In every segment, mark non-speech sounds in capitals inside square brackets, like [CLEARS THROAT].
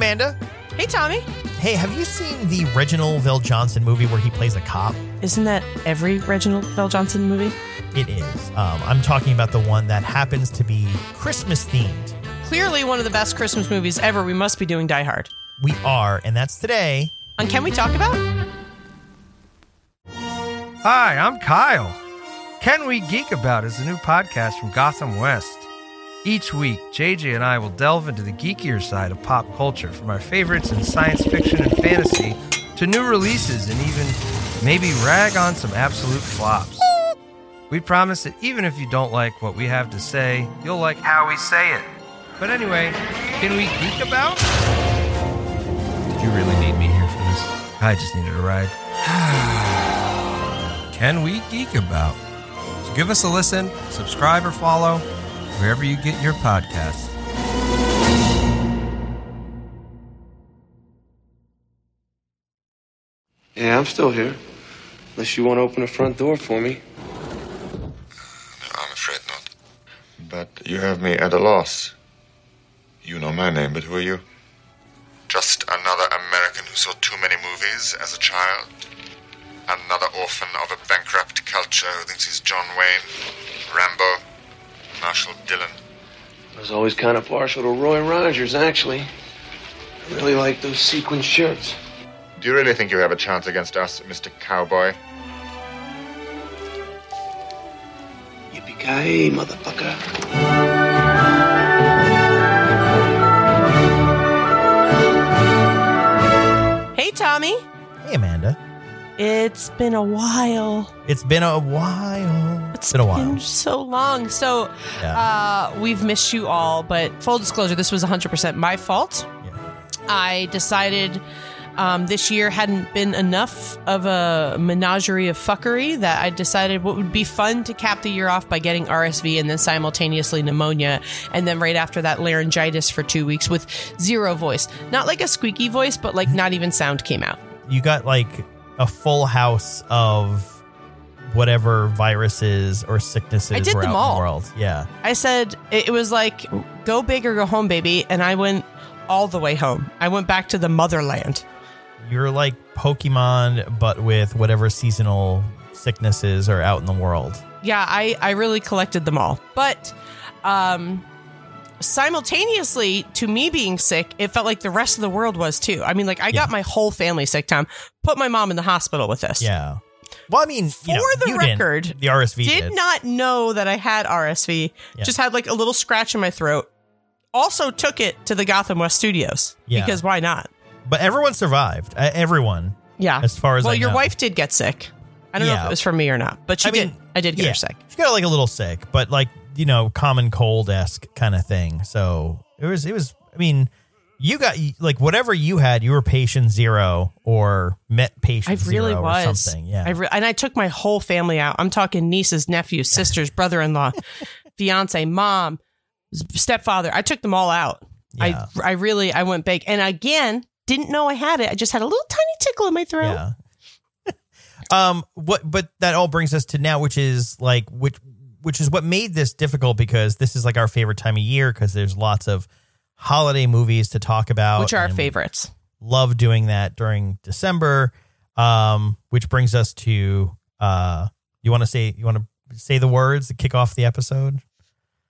Amanda. Hey, Tommy. Hey, have you seen the Reginald Vel Johnson movie where he plays a cop? Isn't that every Reginald Vel Johnson movie? It is. Um, I'm talking about the one that happens to be Christmas themed. Clearly one of the best Christmas movies ever. We must be doing Die Hard. We are, and that's today. And Can We Talk About? Hi, I'm Kyle. Can We Geek About is a new podcast from Gotham West. Each week, JJ and I will delve into the geekier side of pop culture from our favorites in science fiction and fantasy to new releases and even maybe rag on some absolute flops. We promise that even if you don't like what we have to say, you'll like how we say it. But anyway, can we geek about? Did you really need me here for this? I just needed a ride. [SIGHS] can we geek about? So give us a listen, subscribe or follow wherever you get your podcasts. Yeah, I'm still here. Unless you want to open the front door for me. I'm afraid not. But you have me at a loss. You know my name, but who are you? Just another American who saw too many movies as a child. Another orphan of a bankrupt culture who thinks he's John Wayne, Rambo, Marshal Dillon. I was always kind of partial to Roy Rogers, actually. I really like those sequin shirts. Do you really think you have a chance against us, Mr. Cowboy? Yippee-ki-yay, motherfucker. Hey, Tommy. Hey, Amanda. It's been a while. It's been a while. It's been a while. Been so long. So, Yeah. uh, we've missed you all, but full disclosure, this was 100% my fault. Yeah. I decided um, this year hadn't been enough of a menagerie of fuckery that I decided what would be fun to cap the year off by getting RSV and then simultaneously pneumonia, and then right after that laryngitis for two weeks with zero voice. Not like a squeaky voice, but like not even sound came out. You got like a full house of whatever viruses or sicknesses I did were them out in all. the world. Yeah. I said it it was like go big or go home, baby, and I went all the way home. I went back to the motherland. You're like Pokemon, but with whatever seasonal sicknesses are out in the world. Yeah, I I really collected them all. But um simultaneously to me being sick, it felt like the rest of the world was too. I mean, like I got my whole family sick, Tom. Put my mom in the hospital with this. Yeah. Well, I mean, For you know, the you didn't. record, the RSV Did did. not know that I had RSV. Yeah. Just had like a little scratch in my throat. Also took it to the Gotham West studios Yeah. because why not? But everyone survived. Uh, everyone. Yeah. As far as well, I your know. wife did get sick. I don't know if it was from me or not, but she I mean, did. I did get yeah. her sick. She got like a little sick, but like you know, common cold esque kind of thing. So it was. It was. I mean, you got like whatever you had. You were patient zero or met patient I really zero or was. something. Yeah. I re- and I took my whole family out. I'm talking nieces, nephews, sisters, brother-in-law, [LAUGHS] fiance, mom, stepfather. I took them all out. Yeah. I I really I went big. And again, didn't know I had it. I just had a little tiny tickle in my throat. yeah. [LAUGHS] um. What? But that all brings us to now, which is like which which is what made this difficult because this is like our favorite time of year because there's lots of holiday movies to talk about, Which are our favorites. love doing that during December. Um, which brings us to uh, you want to say you want to say the words to kick off the episode.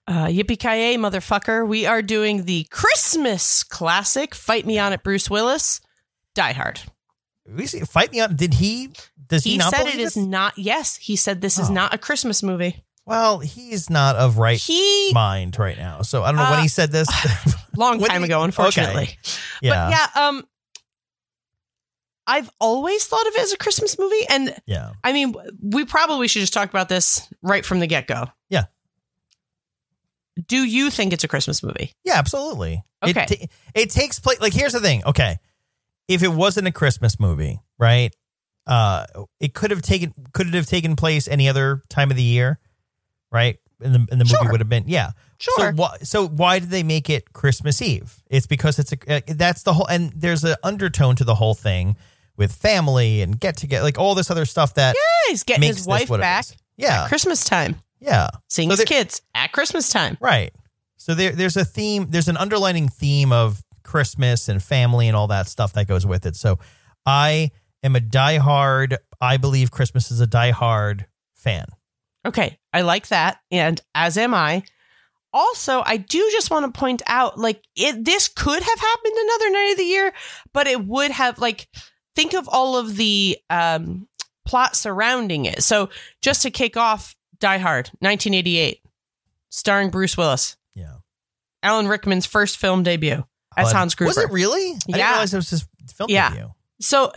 Uh, Yippee ki motherfucker! We are doing the Christmas classic. Fight me on it, Bruce Willis. Die Hard. We see, fight me on. Did he? Does he, He not said it is this? not. Yes, he said this is Oh. not a Christmas movie. Well, he's not of right He mind right now. So I don't know when Uh, he said this. [LAUGHS] long time he- ago, unfortunately. Okay. yeah, But yeah, um, I've always thought of it as a Christmas movie, and yeah. I mean, we probably should just talk about this right from the get go. Yeah. Do you think it's a Christmas movie? Yeah, absolutely. Okay. It, ta- it takes place like here's the thing. Okay. If it wasn't a Christmas movie, right? Uh it could have taken could it have taken place any other time of the year? Right? And the and the movie Sure. would have been yeah. Sure. So why so why did they make it Christmas Eve? It's because it's a uh, that's the whole and there's an undertone to the whole thing with family and get together like all this other stuff that Yeah, he's getting his wife back. Yeah. at Christmas time, Yeah. seeing So his kids at Christmas time. Right. So there, there's a theme. There's an underlining theme of Christmas and family and all that stuff that goes with it. So I am a diehard. I believe Christmas is a diehard fan. Okay, I like that, and as am I. Also, I do just want to point out, like, it this could have happened another night of the year, but it would have like think of all of the um, plot surrounding it. So, just to kick off, Die Hard, 1988, starring Bruce Willis, Yeah. Alan Rickman's first film debut as Hans Gruber. Was it really? I didn't Yeah. realize it was his film Yeah. debut. So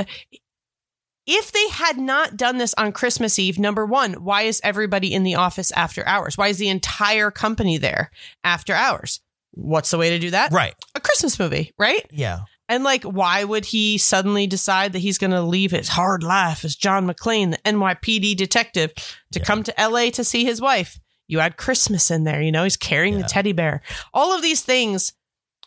if they had not done this on Christmas Eve, number one, why is everybody in the office after hours? Why is the entire company there after hours? What's the way to do that? Right. A Christmas movie, right? Yeah. And like, why would he suddenly decide that he's going to leave his hard life as John McClane, the NYPD detective, to Yeah. come to LA to see his wife? You add Christmas in there, you know, he's carrying Yeah. the teddy bear. All of these things,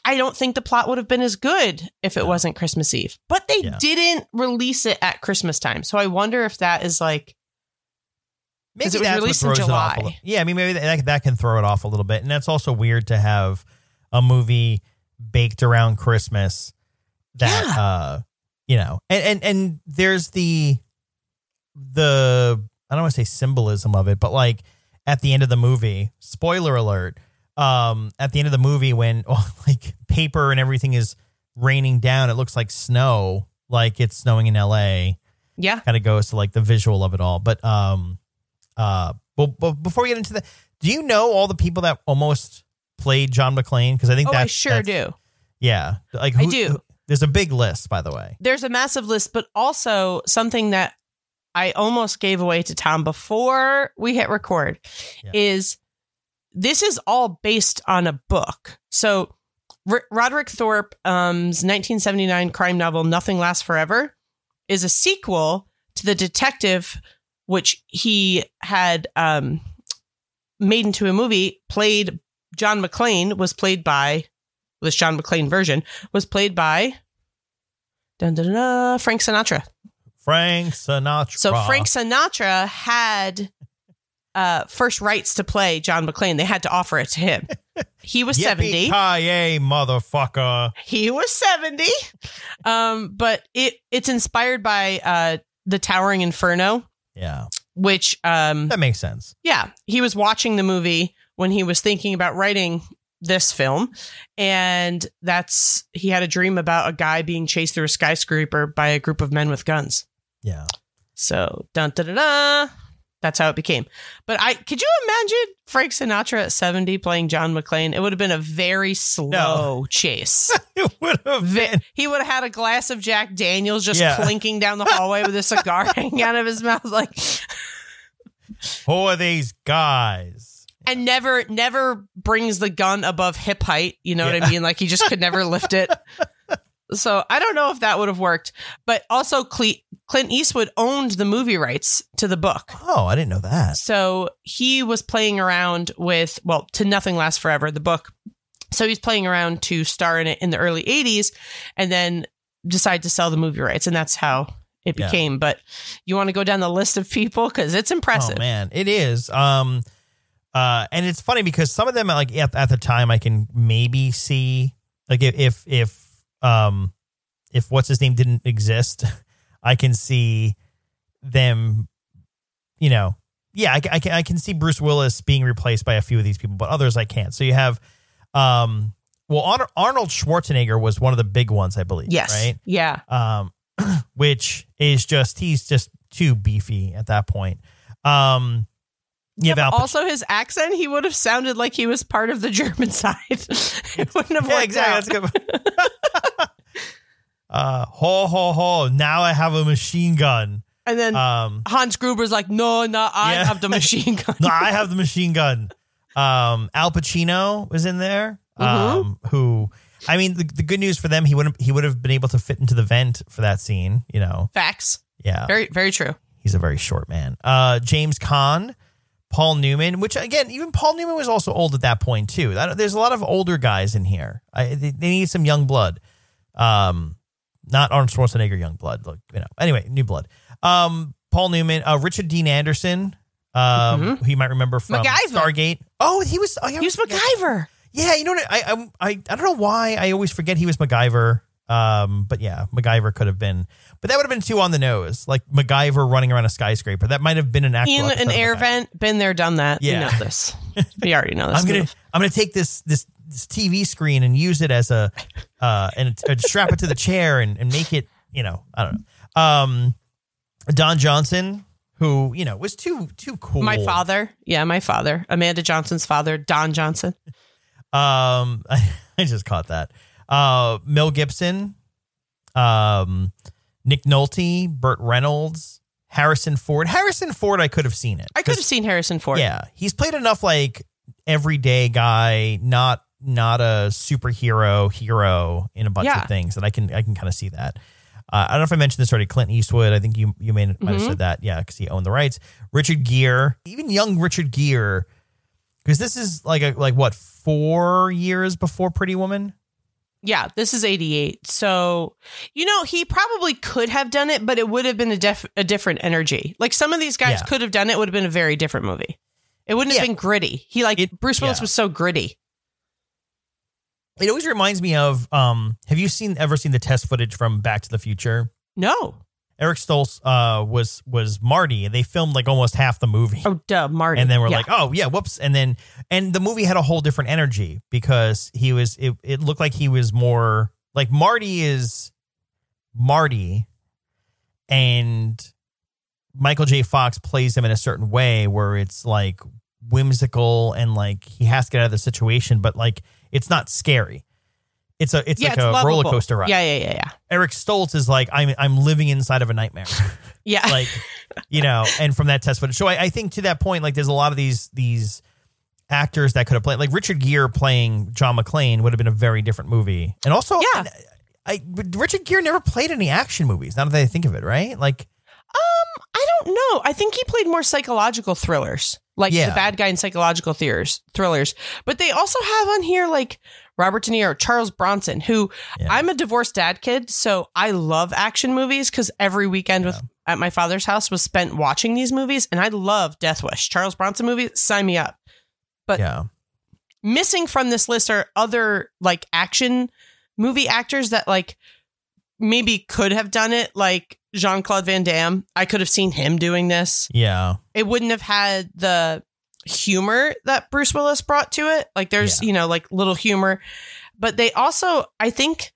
I don't think the plot would have been as good if it No. wasn't Christmas Eve. But they Yeah. didn't release it at Christmas time. So I wonder if that is like, Maybe it was released in throws it off a July. yeah, I mean, maybe that, that can throw it off a little bit. And that's also weird to have a movie baked around Christmas that, Yeah. uh, you know, and, and, and there's the, the, I don't want to say symbolism of it, but like at the end of the movie, spoiler alert, um, at the end of the movie when [LAUGHS] oh, like paper and everything is raining down, it looks like snow, like it's snowing in LA yeah. kind of goes to like the visual of it all. But um, uh, but, but before we get into that, do you know all the people that almost played John McClane? Because I think Oh, that's I sure that's- do. Yeah, like I do. who- there's a big list, by the way. there's a massive list, but also something that I almost gave away to Tom before we hit record Yeah. is this is all based on a book. So R- Roderick Thorp's 1979 crime novel Nothing Lasts Forever is a sequel to the detective which he had um, made into a movie played John McClane was played by this John McClane version was played by dun, dun, dun, Frank Sinatra. Frank Sinatra. So Frank Sinatra had uh, first rights to play John McClane. They had to offer it to him. He was 70. Yippee-ki-yay, motherfucker. He was 70. Um, but it it's inspired by uh, The Towering Inferno, Yeah, which um, that makes sense. yeah, he was watching the movie when he was thinking about writing this film and that's he had a dream about a guy being chased through a skyscraper by a group of men with guns. Yeah, So dun da da da. That's how it became. But I could you imagine Frank Sinatra at 70 playing John McClane? It would have been a very slow chase. [LAUGHS] it would have been. he would have had a glass of Jack Daniels just Yeah. clinking down the hallway with a [LAUGHS] cigar hanging out of his mouth, like Who are these guys? and never never brings the gun above hip height. You know what I mean? Like he just could never lift it. [LAUGHS] So I don't know if that would have worked. But also Cle- Clint Eastwood owned the movie rights to the book. Oh, I didn't know that. So he was playing around with, well, to Nothing Lasts Forever, the book. So he's playing around to star in it in the early 80s and then decide to sell the movie rights. And that's how it Yeah. became. But you want to go down the list of people? Because it's impressive. Oh man, it is. Um, uh, and it's funny because some of them, like at, at the time, I can maybe see, like if if if um, if what's his name didn't exist, [LAUGHS] I can see them. You know, yeah, I, I can I can see Bruce Willis being replaced by a few of these people, but others I can't. So you have, um, well, Ar- Arnold Schwarzenegger was one of the big ones, I believe. yes. right Yeah. um, [CLEARS THROAT] which is just he's just too beefy at that point. Um, you have But Al Pac- also, his accent, he would have sounded like he was part of the German [LAUGHS] side. it wouldn't have yeah, worked exactly. out. That's [LAUGHS] good. uh, ho ho ho! Now I have a machine gun. And then Um, Hans Gruber's like, no, no, I Yeah. have the machine [LAUGHS] gun. no, I have the machine gun. Um, Al Pacino was in there. Mm-hmm. Um, who? I mean, the, the good news for them, he wouldn't. He would have been able to fit into the vent for that scene. You know, Facts. yeah. Very, very true. He's a very short man. Uh, James Caan, Paul Newman, which again, even Paul Newman was also old at that point too. There's a lot of older guys in here. I, they, they need some young blood. Um, not Arnold Schwarzenegger young blood. Look, you know. Anyway, new blood. Um, Paul Newman, uh, Richard Dean Anderson. Um, who you might remember from MacGyver. Stargate. Oh, he was. Oh, yeah, He was MacGyver. Yeah, you know what? I I I, I don't know why I always forget he was MacGyver. Um, but yeah, MacGyver could have been, but that would have been too on the nose. Like MacGyver running around a skyscraper. That might have been an actual In an air vent, been there, done that. You Yeah. know this. [LAUGHS] We already know this. I'm gonna move. I'm gonna take this this this TV screen and use it as a uh and, and strap it to the chair and, and make it you know I don't know um Don Johnson who you know was too too cool My father. Yeah, my father. Amanda Johnson's father, Don Johnson. um I, [LAUGHS] I just caught that uh Mel Gibson um Nick Nolte Burt Reynolds Harrison Ford Harrison Ford I could have seen it I could have seen Harrison Ford. Yeah, he's played enough like everyday guy, not not a superhero hero in a bunch Yeah. of things, that I can I can kind of see that. Uh, I don't know if I mentioned this already. Clint Eastwood, I think you you may might have said that, yeah, because he owned the rights. Richard Gere, even young Richard Gere, because this is like a like what four years before Pretty Woman. Yeah, this is 88. So, you know, he probably could have done it, but it would have been a, def- a different energy. Like some of these guys Yeah. could have done it, would have been a very different movie. It wouldn't have been gritty. He like It- Bruce Willis yeah. was so gritty. It always reminds me of um. Have you seen ever seen the test footage from Back to the Future? No. Eric Stoltz uh, was was Marty, and they filmed like almost half the movie. Oh, duh, Marty. and then we're Yeah. like, oh yeah, whoops, and then and the movie had a whole different energy because he was it, it looked like he was more like Marty is Marty, and Michael J. Fox plays him in a certain way where it's like whimsical and like he has to get out of the situation, but like it's not scary. It's a it's yeah, like it's a lovable. roller coaster ride. Yeah, yeah, yeah, yeah. Eric Stoltz is like I'm I'm living inside of a nightmare [LAUGHS] Yeah. like you know and from that test footage so I, I think to that point like there's a lot of these these actors that could have played like richard gere playing john mcclane would have been a very different movie and also Yeah. I, richard gere never played any action movies now that i think of it right like Um, I don't know. I think he played more psychological thrillers, like Yeah. the bad guy in psychological thrillers. Thrillers, but they also have on here like Robert De Niro, Charles Bronson, who Yeah. I'm a divorced dad kid, so I love action movies because every weekend with at my father's house was spent watching these movies, and I love Death Wish, Charles Bronson movies. Sign me up. But yeah missing from this list are other like action movie actors that like maybe could have done it, like Jean Claude Van Damme. I could have seen him doing this. yeah It wouldn't have had the humor that Bruce Willis brought to it. Like there's, Yeah. you know, like little humor. But they also, I think,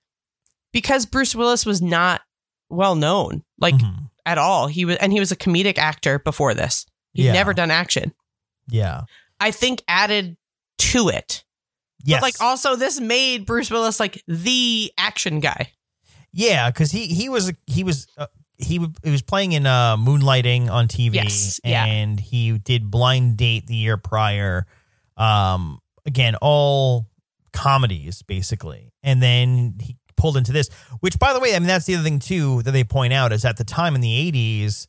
because Bruce Willis was not well known, like Mhm. at all. He was and he was a comedic actor before this. He'd Yeah. never done action. yeah I think added to it. yes But like also this made Bruce Willis like the action guy. yeah because he he was he was uh, he, w- he was playing in uh moonlighting on tv Yes, yeah. and he did blind date the year prior um again all comedies basically and then he pulled into this which by the way i mean that's the other thing too that they point out is at the time in the 80s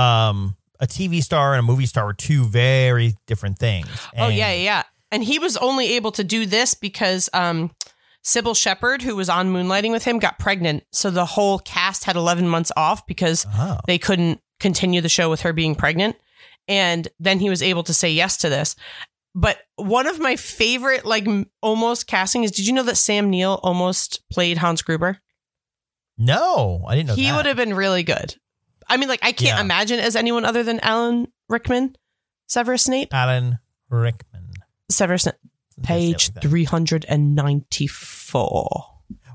um a tv star and a movie star were two very different things oh And- yeah, yeah, yeah. And he was only able to do this because um Cybill Shepherd, who was on Moonlighting with him, got pregnant. So the whole cast had 11 months off because Oh. they couldn't continue the show with her being pregnant. And then he was able to say yes to this. But one of my favorite, like almost casting is did you know that Sam Neill almost played Hans Gruber? no i didn't know he would have been really good. I mean, like I can't Yeah. imagine as anyone other than Alan Rickman, Severus Snape, alan rickman Severus Snape, page three hundred and ninety-four.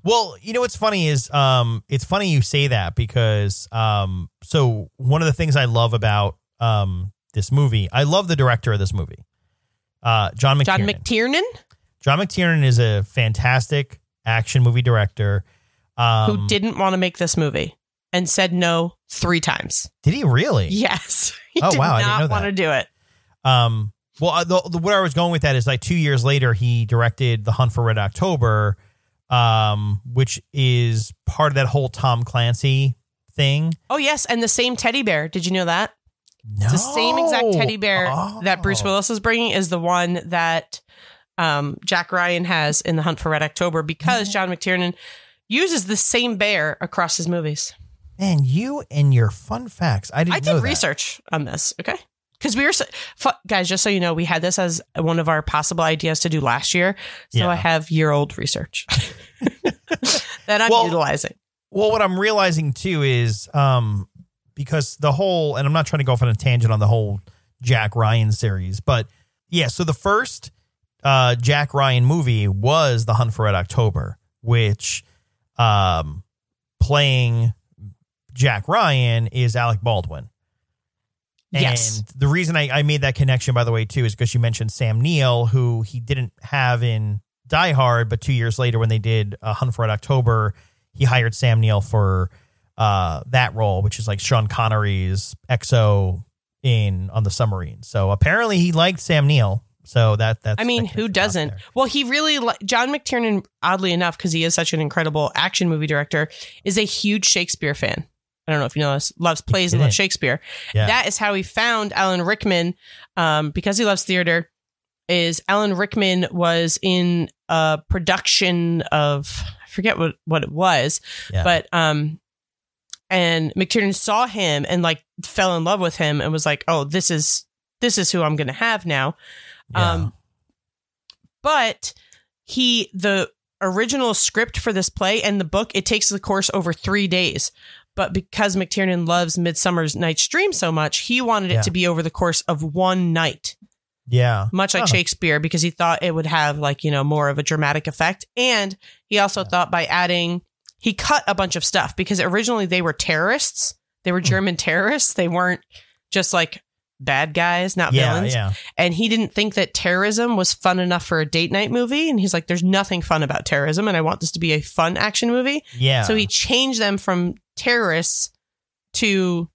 Well, you know what's funny is um it's funny you say that because um so one of the things I love about um this movie, I love the director of this movie. Uh John McTiernan. John McTiernan, John McTiernan is a fantastic action movie director. Um who didn't want to make this movie and said no three times. Did he really? Yes, [LAUGHS] he Oh, did wow, I didn't not know want that. to do it. Um well, uh, the, the, where I was going with that is like 2 years later he directed The Hunt for Red October um which is part of that whole Tom Clancy thing. Oh yes, and the same teddy bear. Did you know that? No. It's the same exact teddy bear Oh. that Bruce Willis is bringing is the one that um, Jack Ryan has in The Hunt for Red October because John McTiernan uses the same bear across his movies. Man, you and your fun facts. I didn't I did research on this. Okay, because we were so, guys. Just so you know, we had this as one of our possible ideas to do last year. So Yeah. I have year old research [LAUGHS] that I'm Well- utilizing. Well, what I'm realizing too is um because the whole and I'm not trying to go off on a tangent on the whole Jack Ryan series, but yeah, so the first uh Jack Ryan movie was The Hunt for Red October, which um playing Jack Ryan is Alec Baldwin. Yes. And the reason I, I made that connection, by the way, too, is because you mentioned Sam Neill, who he didn't have in Die Hard, but two years later, when they did uh, Hunt for Red October, he hired Sam Neill for uh, that role, which is like Sean Connery's XO in on the submarine. So apparently, he liked Sam Neill. So that that's I mean, who doesn't? Well, he really li- John McTiernan, oddly enough, because he is such an incredible action movie director, is a huge Shakespeare fan. I don't know if you know this. Loves plays and loves Shakespeare. Yeah. That is how he found Alan Rickman, um, because he loves theater. Is Alan Rickman was in a production of I forget what what it was, Yeah. but um, and McTiernan saw him and like fell in love with him and was like, oh, this is this is who I'm gonna have now. Yeah. Um, but he the original script for this play and the book it takes the course over three days. But because McTiernan loves Midsummer's Night's Dream so much, he wanted it Yeah. to be over the course of one night, yeah. much like Oh. Shakespeare, because he thought it would have like you know more of a dramatic effect. And he also thought by adding, he cut a bunch of stuff because originally they were terrorists, they Hmm. were German terrorists, they weren't just like bad guys, not Yeah. villains Yeah. and he didn't think that terrorism was fun enough for a date night movie and he's like there's nothing fun about terrorism and i want this to be a fun action movie Yeah. so he changed them from terrorists to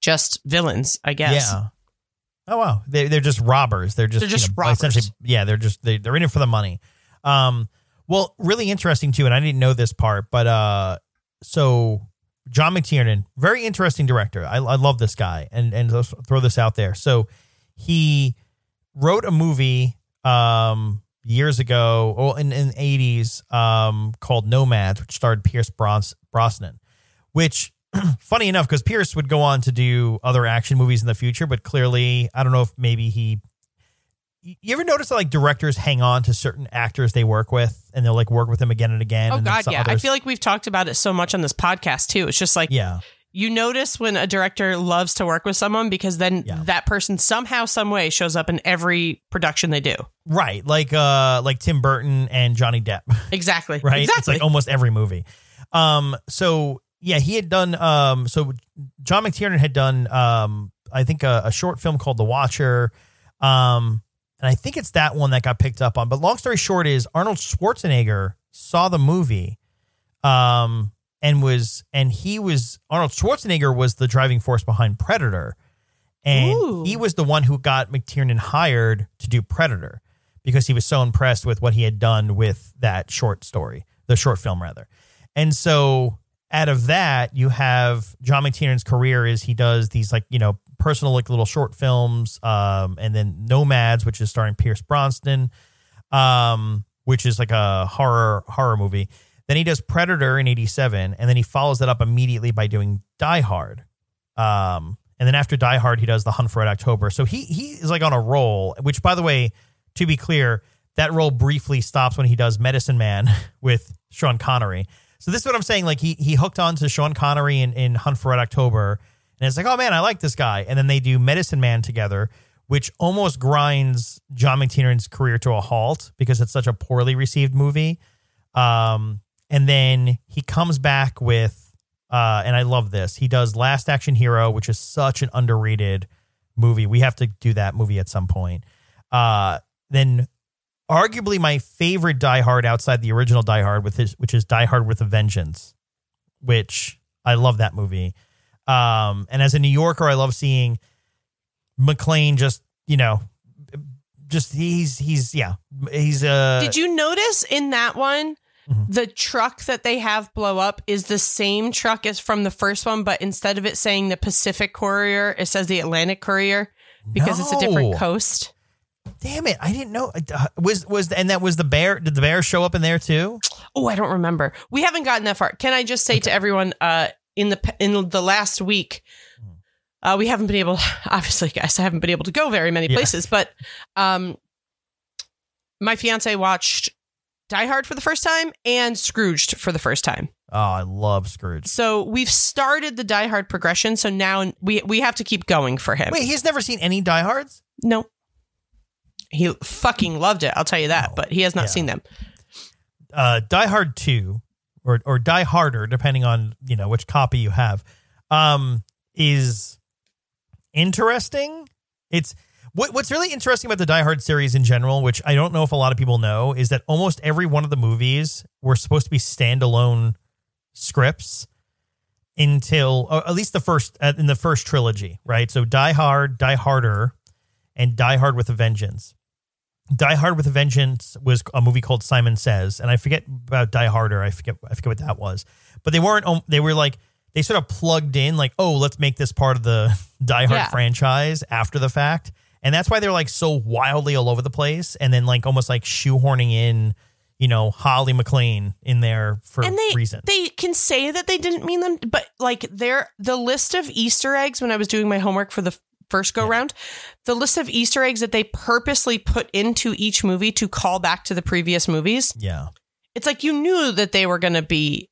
just villains i guess Yeah. Oh wow, they they're just robbers. They're just They're just you know, robbers. Essentially, yeah, they're just they, they're in it for the money. Um, well, really interesting too, and I didn't know this part, but uh, so John McTiernan, very interesting director. I, I love this guy, and and let's throw this out there. So he wrote a movie um years ago, or in in eighties, um called Nomads, which starred Pierce Bros- Brosnan, which [CLEARS THROAT] funny enough, because Pierce would go on to do other action movies in the future, but clearly, I don't know if maybe he. You ever notice that like directors hang on to certain actors they work with, and they'll like work with them again and again? oh and god yeah i feel like we've talked about it so much on this podcast too it's just like yeah, you notice when a director loves to work with someone because then Yeah. that person somehow some way shows up in every production they do right. Like uh, like Tim Burton and Johnny Depp, [LAUGHS] exactly right? It's exactly like almost every movie. Um, so yeah, he had done. Um, so John McTiernan had done. Um, I think a, a short film called The Watcher. Um, and I think it's that one that got picked up on. But long story short is Arnold Schwarzenegger saw the movie, um, and was and he was Arnold Schwarzenegger was the driving force behind Predator, and Ooh. he was the one who got McTiernan hired to do Predator because he was so impressed with what he had done with that short story, the short film rather. And so out of that, you have John McTiernan's career is he does these like, you know, personal like little short films, um, and then Nomads, which is starring Pierce Brosnan, um, which is like a horror horror movie. Then he does Predator in '87, and then he follows that up immediately by doing Die Hard. Um, and then after Die Hard, he does The Hunt for Red October. So he he is like on a roll. Which, by the way, to be clear, that role briefly stops when he does Medicine Man [LAUGHS] with Sean Connery. So this is what I'm saying. Like he he hooked on to Sean Connery in, in Hunt for Red October, and it's like, oh man, I like this guy. And then they do Medicine Man together, which almost grinds John McTiernan's career to a halt because it's such a poorly received movie. Um, and then he comes back with, uh, and I love this. He does Last Action Hero, which is such an underrated movie. We have to do that movie at some point. Uh, then arguably my favorite Die Hard outside the original Die Hard with his, which is Die Hard with a Vengeance, which I love that movie. Um, and as a New Yorker, I love seeing McClane just, you know, just he's he's yeah he's uh Did you notice in that one, Mhm. the truck that they have blow up is the same truck as from the first one, but instead of it saying the Pacific Courier, it says the Atlantic Courier because it's a different coast. Damn it! I didn't know. Uh, Was was and that was the bear? Did the bear show up in there too? Oh, I don't remember. We haven't gotten that far. Can I just say to everyone, uh, in the in the last week, Uh, we haven't been able, [LAUGHS] obviously, guys, I haven't been able to go very many Yeah. places, but um, my fiance watched Die Hard for the first time and Scrooged for the first time. Oh, I love Scrooge. So we've started the Die Hard progression. So now we we have to keep going for him. Wait, he's never seen any Die Hards? No. He fucking loved it. I'll tell you that, Oh, but he has not yeah. seen them. uh, Die Hard Two, or or Die Harder, depending on you know which copy you have, um, is interesting. It's what what's really interesting about the Die Hard series in general, which I don't know if a lot of people know, is that almost every one of the movies were supposed to be standalone scripts until at least the first uh, in the first trilogy, right? So Die Hard, Die Harder, and Die Hard with a Vengeance. Die Hard with a Vengeance was a movie called Simon Says, and I forget about Die Harder. I forget I forget what that was, but they weren't. um, They were like they sort of plugged in, like, oh, let's make this part of the [LAUGHS] Die Hard Yeah. franchise after the fact, and that's why they're like so wildly all over the place, and then like almost like shoehorning in, you know, Holly McClane in there for and they reason. they can say that they didn't mean them, but like they're the list of Easter eggs when I was doing my homework for the first go round, the list of Easter eggs that they purposely put into each movie to call back to the previous movies. yeah, It's like you knew that they were going to be.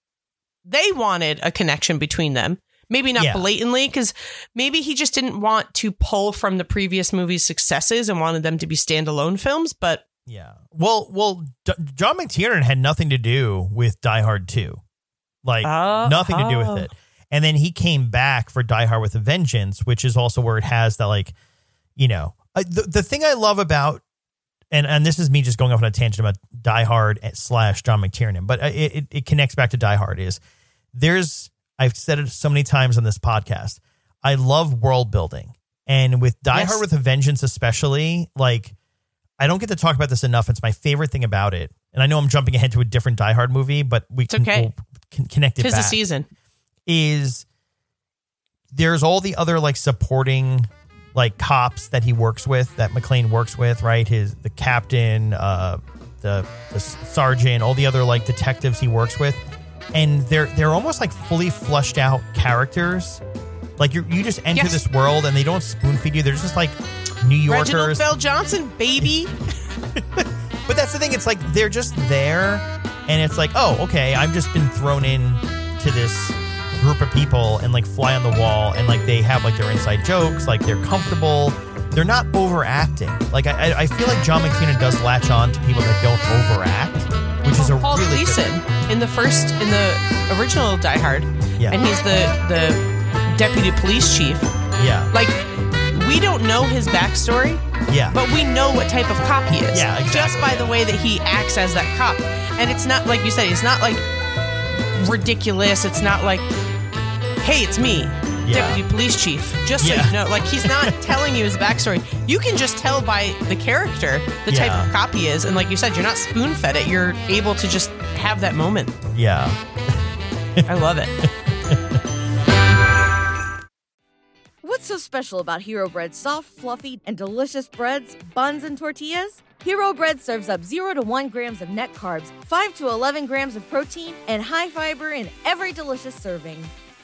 They wanted a connection between them. Maybe not Yeah. blatantly, because maybe he just didn't want to pull from the previous movie's successes and wanted them to be standalone films. But yeah. Well, well, D- John McTiernan had nothing to do with Die Hard Two, like Oh, nothing to do oh. with it. And then he came back for Die Hard with a Vengeance, which is also where it has that like, you know, uh, the the thing I love about, and and this is me just going off on a tangent about Die Hard slash John McTiernan, but uh, it, it it connects back to Die Hard is there's I've said it so many times on this podcast. I love world building, and with Die Yes. Hard with a Vengeance, especially like. I don't get to talk about this enough. It's my favorite thing about it. And I know I'm jumping ahead to a different Die Hard movie, but we can, okay. we'll can connect it tis the season. Is there's all the other like supporting like cops that he works with that McClane works with, right? His the captain, uh the, the sergeant, all the other like detectives he works with. And they're they're almost like fully flushed out characters. Like you you just enter Yes. this world and they don't spoon feed you. They're just like New Reginald Yorkers. Vel Johnson, baby. [LAUGHS] [LAUGHS] But that's the thing. It's like they're just there, and it's like, oh, okay, I've just been thrown in to this group of people, and like fly on the wall, and like they have like their inside jokes, like they're comfortable. They're not overacting. Like I, I- feel like John McTiernan does latch on to people that don't overact, which is a Paul really good- Gleason in the first in the original Die Hard, Yeah. and he's the the deputy police chief. yeah, Like we don't know his backstory, yeah, but we know what type of cop he is. Yeah, exactly. Just by the way that he acts as that cop, and it's not like you said. It's not like ridiculous. It's not like, hey, it's me. Yeah. Deputy police chief. Just so Yeah. you know, like he's not [LAUGHS] telling you his backstory. You can just tell by the character the type of cop he is, and like you said, you're not spoon fed it. You're able to just have that moment. yeah. I love it. [LAUGHS] What's so special about Hero Bread's soft, fluffy, and delicious breads, buns, and tortillas? Hero Bread serves up 0 to 1 grams of net carbs, 5 to 11 grams of protein, and high fiber in every delicious serving.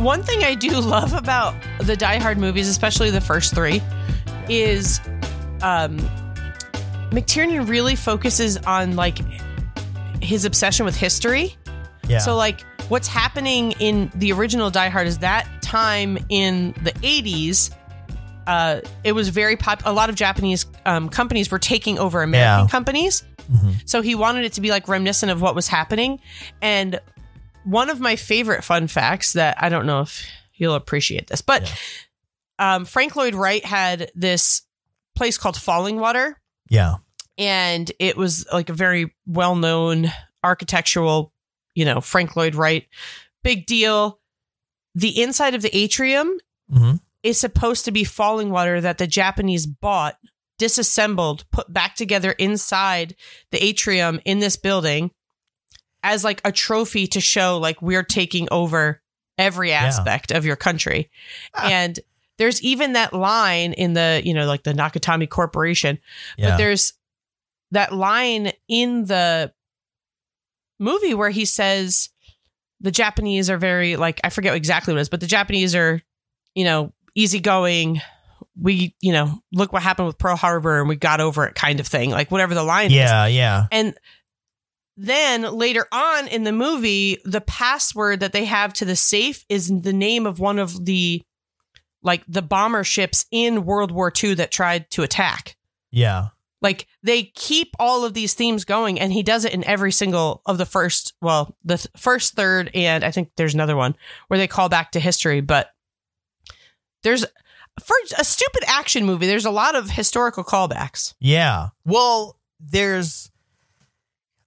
One thing I do [LAUGHS] love about the Die Hard movies, especially the first three, is um, McTiernan really focuses on like his obsession with history. Yeah. So, like, what's happening in the original Die Hard is that time in the 80s, uh, it was very pop. A lot of Japanese um, companies were taking over American Yeah. companies. So, he wanted it to be like reminiscent of what was happening. And one of my favorite fun facts that I don't know if you'll appreciate this, but um, Frank Lloyd Wright had this place called Falling Water yeah. and it was like a very well known architectural, you know, Frank Lloyd Wright, big deal. The inside of the atrium hmm is supposed to be falling water that the Japanese bought, disassembled, put back together inside the atrium in this building as like a trophy to show like we're taking over every aspect of your country. Ah. And there's even that line in the, you know, like the Nakatomi Corporation, Yeah. but there's that line in the movie where he says the Japanese are very like I forget exactly what it is, but the Japanese are, you know, easygoing. We, you know, look what happened with Pearl Harbor and we got over it kind of thing. Like whatever the line is. yeah, yeah. And then later on in the movie, the password that they have to the safe is the name of one of the like the bomber ships in World War II that tried to attack. Yeah. Like they keep all of these themes going, and he does it in every single of the first, well, the th- first, third, and I think there's another one where they call back to history. But there's for a stupid action movie, there's a lot of historical callbacks. Yeah. Well, there's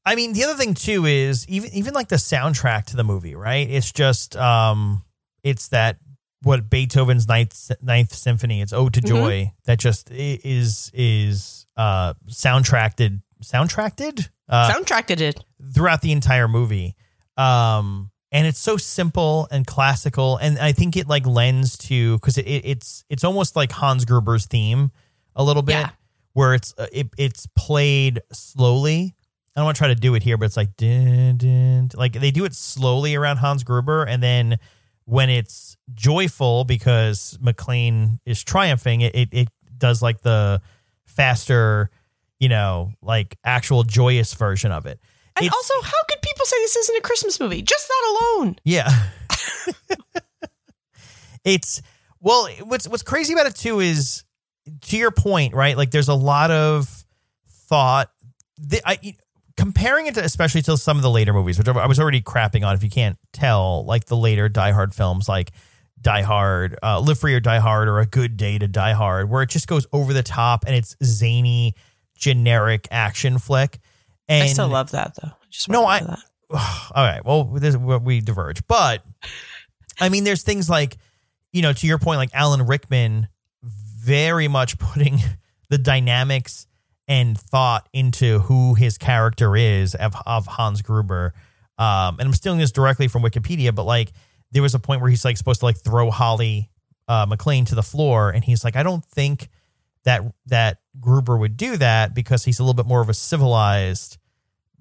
I mean, the other thing too is even even like the soundtrack to the movie, right? It's just um it's that what Beethoven's ninth ninth symphony, it's Ode to Mhm. Joy that just is is uh soundtracked soundtracked uh Soundtracked it. throughout the entire movie. Um, and it's so simple and classical, and I think it like lends to because it, it, it's it's almost like Hans Gruber's theme a little bit, Yeah. where it's uh, it, it's played slowly. I don't want to try to do it here, but it's like dun, dun, like they do it slowly around Hans Gruber, and then when it's joyful because McClane is triumphing, it it, it does like the faster, you know, like actual joyous version of it. And It's- also, how could people say this isn't a Christmas movie? Just that alone. Yeah. [LAUGHS] it's well, what's what's crazy about it too is to your point, right? Like there's a lot of thought the, I comparing it to especially to some of the later movies, which I was already crapping on if you can't tell, like the later Die Hard films like Die Hard, uh, Live Free or Die Hard or A Good Day to Die Hard, where it just goes over the top and it's zany, generic action flick. And I still love that though. Just No, I- that. [SIGHS] all right. Well, this, we diverge, but I mean, there's things like, you know, to your point, like Alan Rickman, very much putting [LAUGHS] the dynamics and thought into who his character is of, of Hans Gruber. Um, and I'm stealing this directly from Wikipedia, but like there was a point where he's like supposed to like throw Holly uh, McClane to the floor, and he's like, I don't think that that Gruber would do that because he's a little bit more of a civilized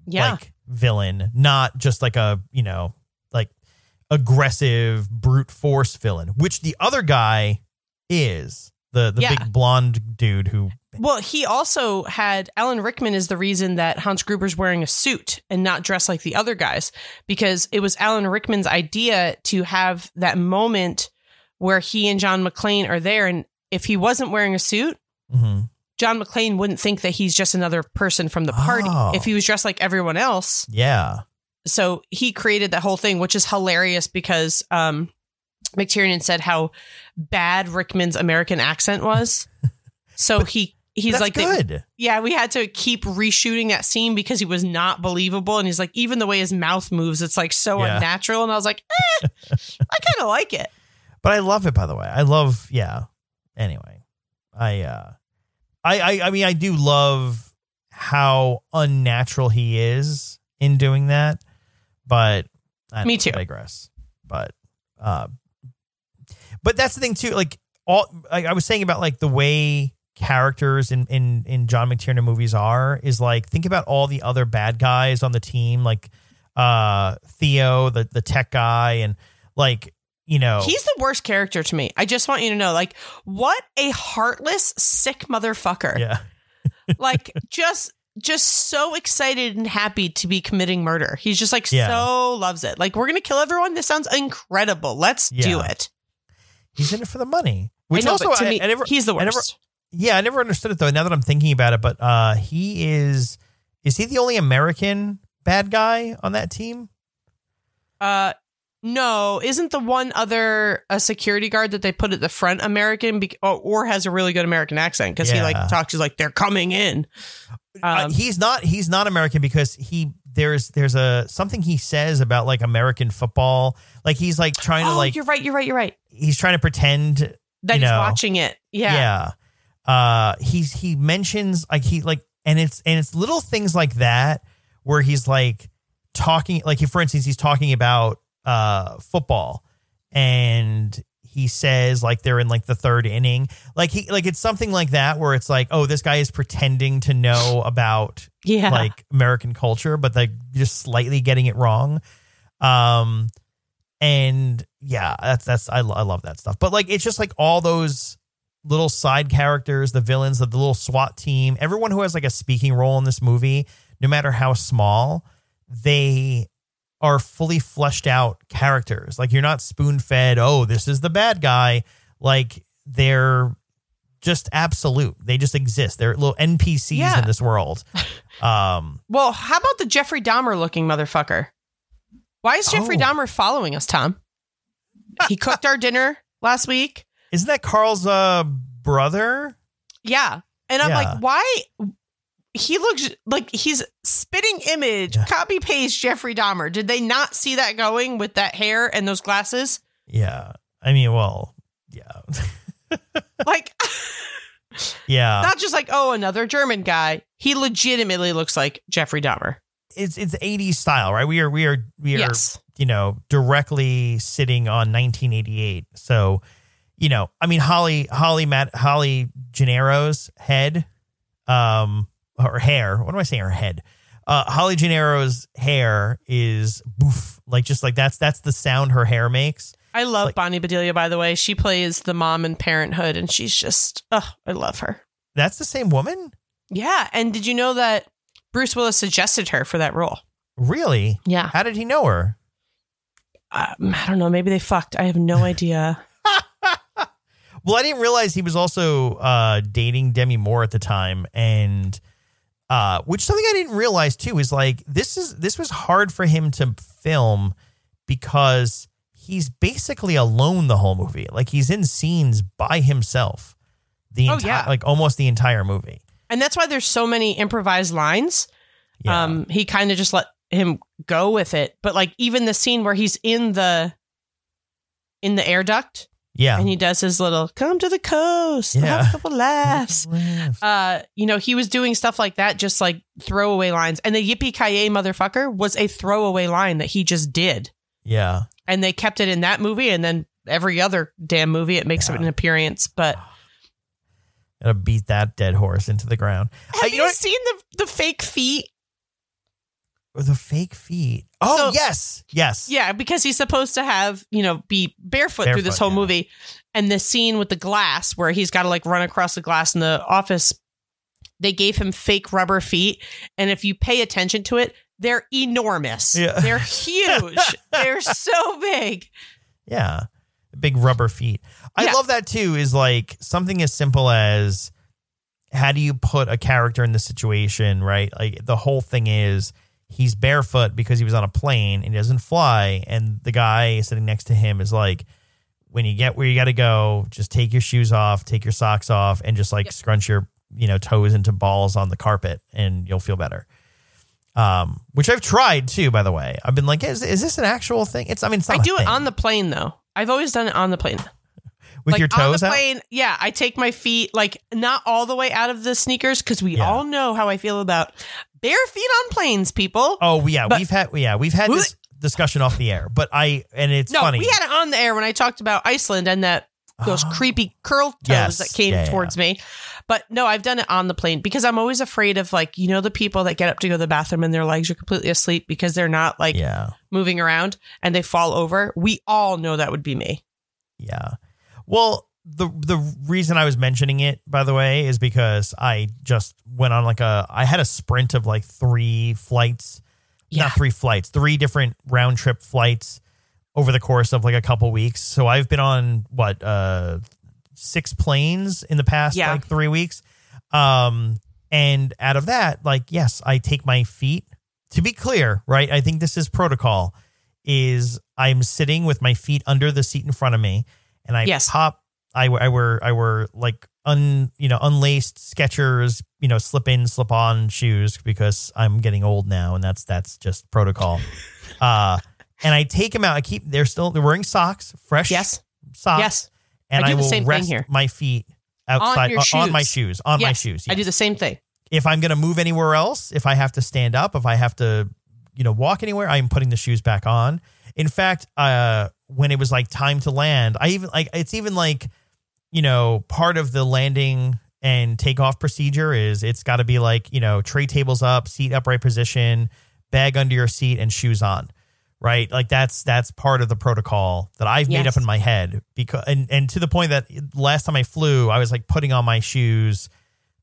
Yeah. like villain, not just like a, you know, like aggressive brute force villain, which the other guy is. The the Yeah. big blonde dude who well, he also had Alan Rickman is the reason that Hans Gruber's wearing a suit and not dressed like the other guys because it was Alan Rickman's idea to have that moment where he and John McClane are there and if he wasn't wearing a suit, Mhm. John McClane wouldn't think that he's just another person from the party. Oh. If he was dressed like everyone else, yeah. so he created that whole thing, which is hilarious because um, McTiernan said how bad Rickman's American accent was. [LAUGHS] So he he's That's like, good. yeah, we had to keep reshooting that scene because he was not believable, and he's like, even the way his mouth moves, it's like so Yeah. unnatural. And I was like, eh, I [LAUGHS] kind of like it. But I love it by the way. I love yeah. Anyway. I uh I I, I mean I do love how unnatural he is in doing that. But I Me know, too. I digress. But uh but that's the thing too, like all like I was saying about like the way characters in in in John McTiernan movies are is like think about all the other bad guys on the team like uh Theo the the tech guy and like you know He's the worst character to me. I just want you to know, like, what a heartless, sick motherfucker. yeah [LAUGHS] like just just so excited and happy to be committing murder. He's just like Yeah. so loves it. Like we're gonna kill everyone. This sounds incredible. Let's do it. he's in it for the money which I know, also to I, me, I never he's the I never- worst. Yeah I never understood it though now that I'm thinking about it but uh he is is he the only American bad guy on that team Uh, no, isn't the one other a security guard that they put at the front American be- or, or has a really good American accent because he like talks. He's like they're coming in. uh, Um, he's not he's not American because he there's there's a something he says about like American football like he's like trying to oh, like you're right. You're right. You're right. he's trying to pretend that you he's know. watching it. Yeah. Yeah. Uh he's he mentions like he like and it's and it's little things like that where he's like talking like he, for instance he's talking about uh football and he says like they're in like the third inning like he like it's something like that where it's like oh this guy is pretending to know about Yeah. like American culture, but like just slightly getting it wrong. Um, and yeah, that's that's I, lo- I love that stuff. But like it's just like all those little side characters, the villains, the, the little SWAT team, everyone who has like a speaking role in this movie, no matter how small, they are fully fleshed out characters. Like you're not spoon fed. Oh, this is the bad guy. Like they're just absolute. They just exist. They're little NPCs Yeah. in this world. [LAUGHS] Um, Well, how about the Jeffrey Dahmer looking motherfucker? Why is Jeffrey Oh. Dahmer following us, Tom? He cooked our dinner last week. Isn't that Carl's uh brother? Yeah. And I'm Yeah. like, why? He looks like he's spitting image, Yeah. copy paste Jeffrey Dahmer. Did they not see that going with that hair and those glasses? Yeah. I mean, well, yeah. [LAUGHS] Like, yeah. not just like, oh, another German guy. He legitimately looks like Jeffrey Dahmer. it's it's 80s style, right? We are we are we are Yes. you know, directly sitting on 1988. So, you know, I mean Holly Holly Matt Holly Gennero's head um her hair, what am I saying her head? Uh Holly Gennero's hair is boof, like just like that's that's the sound her hair makes. I love Like- Bonnie Bedelia, by the way. She plays the mom in Parenthood, and she's just, oh, I love her. That's the same woman? Yeah. And did you know that Bruce Willis suggested her for that role? Really? Yeah. How did he know her? Um, I don't know. Maybe they fucked. I have no [LAUGHS] idea. Well, I didn't realize he was also uh, dating Demi Moore at the time, and uh, which something I didn't realize too is like this is this was hard for him to film because he's basically alone the whole movie. Like he's in scenes by himself, the Oh, entire yeah. like almost the entire movie. And that's why there's so many improvised lines. Yeah, Um, he kind of just let him go with it. But like even the scene where he's in the in the air duct yeah, and he does his little come to the coast, Yeah. [LAUGHS] have a couple laughs. Uh, you know, he was doing stuff like that, just like throwaway lines. And the yippee ki motherfucker was a throwaway line that he just did. yeah. And they kept it in that movie and then every other damn movie it makes Yeah. an appearance. But Gotta beat that dead horse into the ground. have Uh, you, know what? seen the the fake feet? The fake feet. Oh So- yes, yes. Yeah, because he's supposed to have, you know, be barefoot, through this whole yeah. movie. And the scene with the glass where he's got to like run across the glass in the office, they gave him fake rubber feet. And if you pay attention to it, they're enormous. Yeah. They're [LAUGHS] huge. they're so big. Yeah. Big rubber feet. I Yeah. love that too, is like something as simple as how do you put a character in the situation, right? Like the whole thing is he's barefoot because he was on a plane and he doesn't fly. And the guy sitting next to him is like, when you get where you got to go, just take your shoes off, take your socks off, and just like scrunch your you know toes into balls on the carpet, and you'll feel better. Um, which I've tried too, by the way. I've been like, is, is this an actual thing? It's, I mean, it's I do it on the plane though. I've always done it on the plane. With like your on toes the out. plane, yeah, I take my feet like not all the way out of the sneakers because we Yeah. all know how I feel about bare feet on planes, people. Oh yeah, But- we've had yeah we've had this discussion off the air, but I and it's no, funny. we had it on the air when I talked about Iceland and that those Oh. [GASPS] creepy curl toes Yes, that came yeah, yeah. towards me. But no, I've done it on the plane because I'm always afraid of like you know the people that get up to go to the bathroom and their legs are completely asleep because they're not like yeah, moving around and they fall over. We all know that would be me. yeah. Well, the the reason I was mentioning it, by the way, is because I just went on like a I had a sprint of like three flights, Yeah. not three flights, three different round trip flights over the course of like a couple weeks. So I've been on what uh six planes in the past Yeah. like three weeks. Um, and out of that, like, yes, I take my feet. To be clear, right? I think this is protocol. Is I'm sitting with my feet under the seat in front of me, and I Yes. pop. I I wear I wear like un you know unlaced Skechers you know slip in slip on shoes because I'm getting old now, and that's that's just protocol. [LAUGHS] uh, and I take them out. I keep they're still they're wearing socks, fresh Yes. socks Yes. and I I, do the will same thing here. my feet outside your on my shoes. on my Yes, shoes. I do the same thing. if I'm going to move anywhere else, if I have to stand up, if I have to, you know, walk anywhere, I'm putting the shoes back on. In fact, uh, when it was like time to land, I even like it's even like, you know, part of the landing and takeoff procedure is it's got to be like, you know, tray tables up, seat upright position, bag under your seat, and shoes on. Right, like that's that's part of the protocol that I've made up in my head because and and to the point that last time I flew, I was like putting on my shoes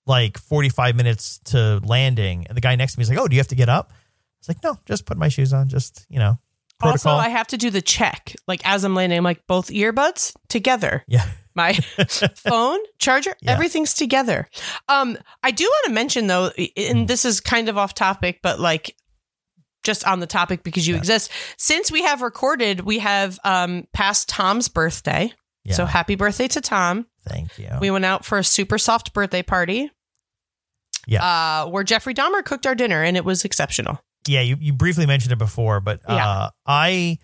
like 45 minutes to landing. And the guy next to me is like, Oh, do you have to get up? It's like, No, just put my shoes on. Just, you know, protocol. Also, I have to do the check. Like as I'm landing, I'm like both earbuds together. yeah. [LAUGHS] My phone, charger, Yeah. everything's together. Um, I do want to mention though, and this is kind of off topic, but like just on the topic because you Yeah. exist. Since we have recorded, we have um passed Tom's birthday. Yeah. So happy birthday to Tom. Thank you. We went out for a super soft birthday party. Yeah. Uh, where Jeffrey Dahmer cooked our dinner and it was exceptional. Yeah, you, you briefly mentioned it before, but uh, Yeah. I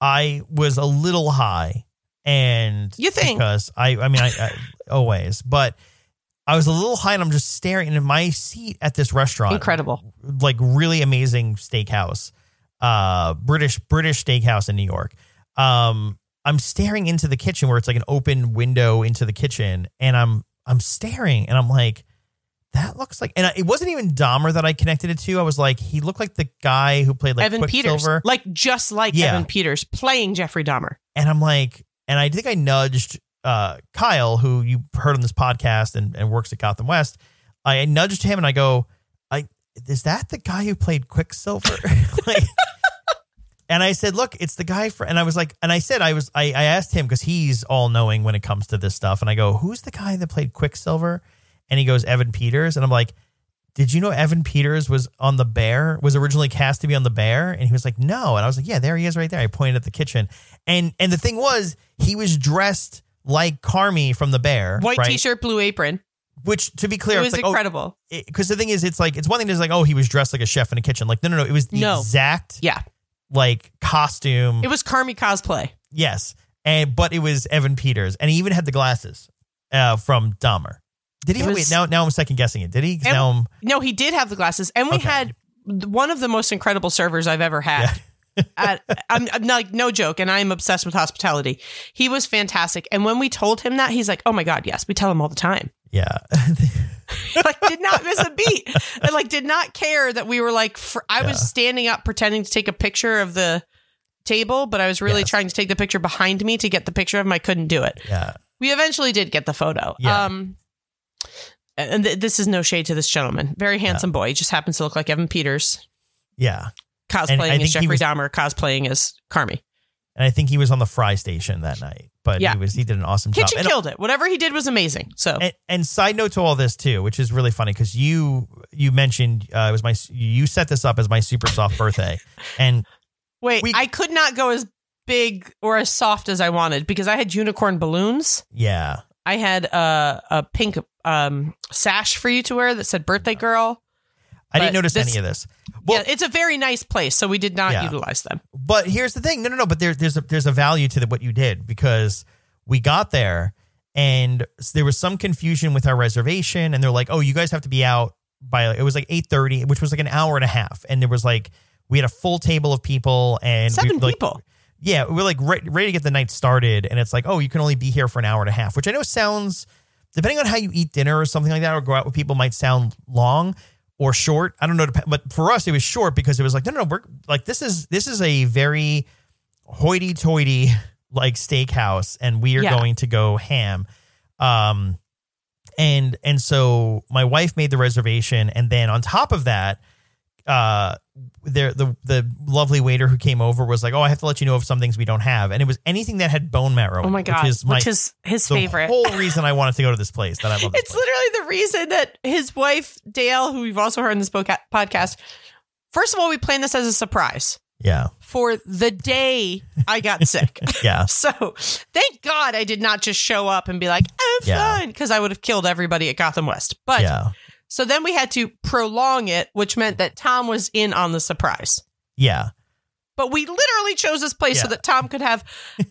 I was a little high and You think? because I I mean I, I always, but I was a little high and I'm just staring into my seat at this restaurant. Incredible. like really amazing steakhouse, uh, British British steakhouse in New York. Um, I'm staring into the kitchen where it's like an open window into the kitchen, and I'm I'm staring, and I'm like, that looks like, and I, it wasn't even Dahmer that I connected it to. I was like, he looked like the guy who played like Evan Peters. Like just like Yeah. Evan Peters playing Jeffrey Dahmer. and I'm like, and I think I nudged uh, Kyle, who you heard on this podcast and, and works at Gotham West. I nudged him and I go, I is that the guy who played Quicksilver? [LAUGHS] like, and I said, look, it's the guy for, and I was like, and I said, I was, I, I asked him because he's all knowing when it comes to this stuff. And I go, who's the guy that played Quicksilver? And he goes, Evan Peters. And I'm like, did you know Evan Peters was on the bear, was originally cast to be on the bear? And he was like, no. And I was like, yeah, there he is right there. I pointed at the kitchen. And and the thing was, he was dressed like Carmy from the bear. White right? t-shirt, blue apron. Which to be clear, It it's was like, oh, incredible. because the thing is, it's like it's one thing to like, oh, he was dressed like a chef in a kitchen. Like, no, no, no, it was the No. exact yeah. like costume. It was Carmy cosplay. yes, and but it was Evan Peters, and he even had the glasses uh, from Dahmer. Did he? It wait, now now I'm second guessing it. Did he? Now I'm No, he did have the glasses. And we Okay. had one of the most incredible servers I've ever had. [LAUGHS] At, I'm, I'm not no joke, and I am obsessed with hospitality. He was fantastic, and when we told him that, he's like, "Oh my god, yes, we tell him all the time." [LAUGHS] yeah. [LAUGHS] like, did not miss a beat, and like, did not care that we were like. Fr- I Yeah. was standing up, pretending to take a picture of the table, but I was really Yes. trying to take the picture behind me to get the picture of him. I couldn't do it. yeah. We eventually did get the photo. Yeah. Um, and th- this is no shade to this gentleman. Very handsome boy. He just happens to look like Evan Peters, Yeah. Cosplaying as Jeffrey was- Dahmer, cosplaying as Carmy. And I think he was on the fry station that night, but Yeah. he was he did an awesome Kitchen job. And- killed it. Whatever he did was amazing. So And, and side note to all this too, which is really funny because you you mentioned uh, it was my you set this up as my super soft birthday, [LAUGHS] and wait, we- I could not go as big or as soft as I wanted because I had unicorn balloons. yeah, I had a a pink um, sash for you to wear that said "birthday girl." I didn't notice this- any of this. Well, yeah, it's a very nice place, so we did not Yeah. utilize them. but here's the thing, no, no, no. But there, there's a there's a value to the, what you did because we got there and there was some confusion with our reservation, and they're like, oh, you guys have to be out by it was like eight thirty, which was like an hour and a half, and there was like we had a full table of people and we, Seven like, people. yeah, we're like re- ready to get the night started, and it's like, oh, you can only be here for an hour and a half, which I know sounds, depending on how you eat dinner or something like that, or go out with people, might sound long or short. I don't know, but for us, it was short because it was like, no, no, no, we're like this is this is a very hoity-toity like steakhouse, and we are Yeah. going to go ham. Um, and and so my wife made the reservation, and then on top of that, uh there the the lovely waiter who came over was like, "Oh, I have to let you know of some things we don't have," and it was anything that had bone marrow. Oh my god, which is my which is his the favorite. whole reason I wanted to go to this place. That I love. It's place. literally the reason that his wife Dale, who we've also heard in this podcast, first of all, we planned this as a surprise yeah, for the day I got [LAUGHS] sick. yeah, So thank God I did not just show up and be like, I'm Yeah. fine, because I would have killed everybody at Gotham West. But yeah, so then we had to prolong it, which meant that Tom was in on the surprise. yeah. But we literally chose this place so that Tom could have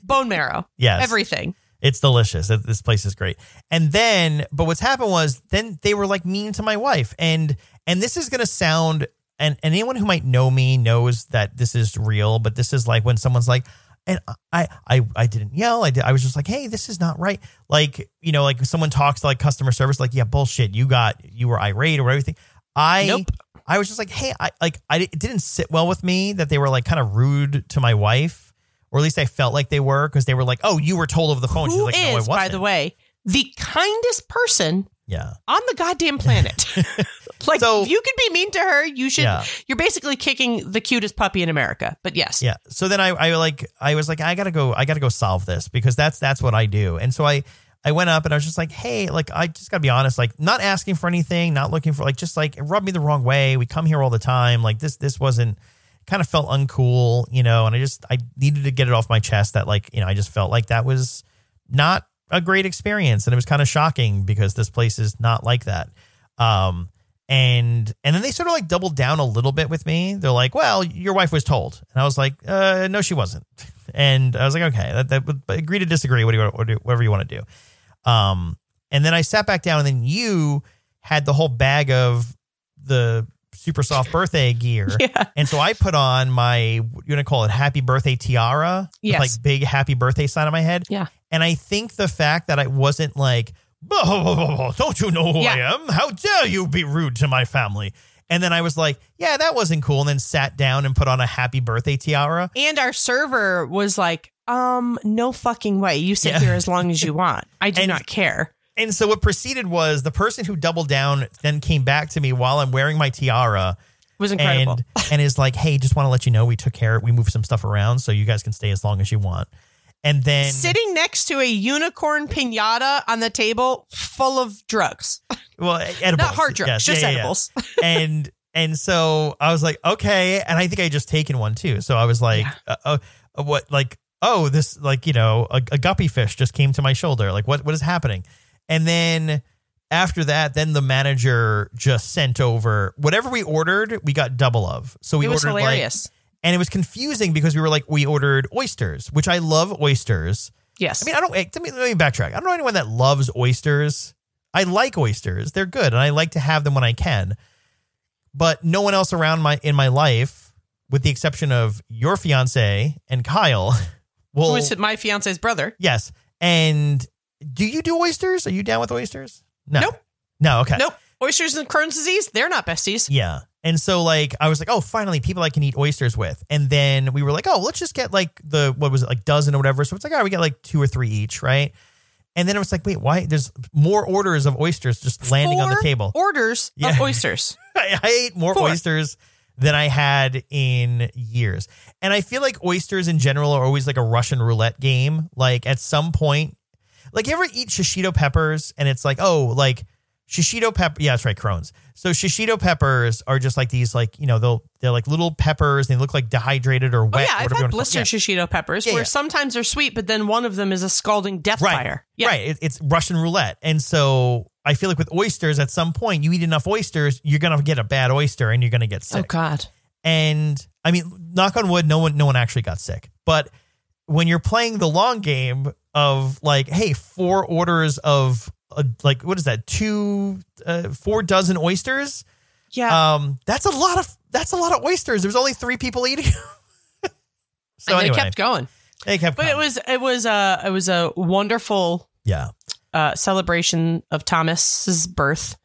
bone marrow, [LAUGHS] Yes, everything. It's delicious. This place is great. And then, but what's happened was then they were like mean to my wife. And and this is gonna sound and, and anyone who might know me knows that this is real, but this is like when someone's like, and I I I didn't yell. I did I was just like, hey, this is not right. Like, you know, like someone talks to like customer service, like, yeah, bullshit. You got you were irate or everything. I Nope. I was just like, hey, I like I it didn't sit well with me that they were like kind of rude to my wife, or at least I felt like they were because they were like, oh, you were told over the phone. Who like, no, I is, wasn't. by the way, the kindest person yeah, on the goddamn planet. [LAUGHS] [LAUGHS] like So- if you can be mean to her, you should Yeah. you're basically kicking the cutest puppy in America. But yes. yeah. So then I I like I was like, I gotta go, I gotta go solve this because that's that's what I do. And so I I went up and I was just like, hey, like I just gotta be honest, like not asking for anything, not looking for like just like it rubbed me the wrong way. We come here all the time. Like this this wasn't kind of felt uncool, you know, and I just I needed to get it off my chest that like, you know, I just felt like that was not a great experience and it was kind of shocking because this place is not like that. Um and and then they sort of like doubled down a little bit with me. They're like, "Well, your wife was told," and I was like, "Uh, no, she wasn't." [LAUGHS] And I was like, "Okay, that, that agree to disagree. What do you whatever you want to do?" Um, and then I sat back down, and then you had the whole bag of the super soft birthday gear, [LAUGHS] Yeah. and so I put on my you want to call it happy birthday tiara, with, Yes. like big happy birthday sign on my head, Yeah. and I think the fact that I wasn't like, don't you know who I am? How dare you be rude to my family? And then I was like, yeah, that wasn't cool. And then sat down and put on a happy birthday tiara. And our server was like, um, no fucking way. You sit Yeah. here as long as you [LAUGHS] want. I do And- not care. And so what proceeded was the person who doubled down then came back to me while I'm wearing my tiara It was incredible. and and is like, hey, just want to let you know we took care, we moved some stuff around so you guys can stay as long as you want. And then Sitting next to a unicorn pinata on the table full of drugs. well, edibles, Not hard drugs, Yes, just yeah, yeah, yeah. edibles. [LAUGHS] and and so I was like, okay, and I think I just taken one too. So I was like, uh, uh, uh, what, like, oh, this, like, you know, a, a guppy fish just came to my shoulder. Like, what, what is happening? And then after that, then the manager just sent over whatever we ordered. We got double of. So we ordered hilarious. like, and it was confusing because we were like, we ordered oysters, which I love oysters. yes. I mean, I don't. Eh, let me, let me backtrack. I don't know anyone that loves oysters. I like oysters; they're good, and I like to have them when I can. But no one else around my in my life, with the exception of your fiance and Kyle, [LAUGHS] will. Who is my fiance's brother? yes. And do you do oysters? Are you down with oysters? No. Nope. No. Okay. Nope. Oysters and Crohn's disease, they're not besties. Yeah. And so like I was like, oh, finally people I can eat oysters with. And then we were like, oh, let's just get like the what was it, like dozen or whatever. So it's like, all right, we get like two or three each, right? And then I was like, wait, why? There's more orders of oysters just landing on the table. Orders Yeah. of [LAUGHS] oysters. I, I ate more Four. oysters than I had in years. And I feel like oysters in general are always like a Russian roulette game. Like at some point, like you ever eat shishito peppers and it's like, oh, like shishito pepper. Yeah, that's right, Crohn's. So shishito peppers are just like these, like, you know, they'll, they're like little peppers. They look like dehydrated or wet. Oh wet. yeah, I've whatever you had blister yeah. shishito peppers Yeah, where yeah. sometimes they're sweet, but then one of them is a scalding death right, fire. Yeah. Right. It, it's Russian roulette. And so I feel like with oysters, at some point, you eat enough oysters, you're going to get a bad oyster and you're going to get oh, sick. Oh. God. And I mean, knock on wood, no one, no one actually got sick. But when you're playing the long game of like, hey, four orders of uh, like, what is that? Two, uh, four dozen oysters. Yeah. Um, that's a lot of that's a lot of oysters. There's only three people eating. [LAUGHS] so and anyway, they kept going. they kept But it was it was a it was a wonderful yeah, uh, celebration of Thomas's birth,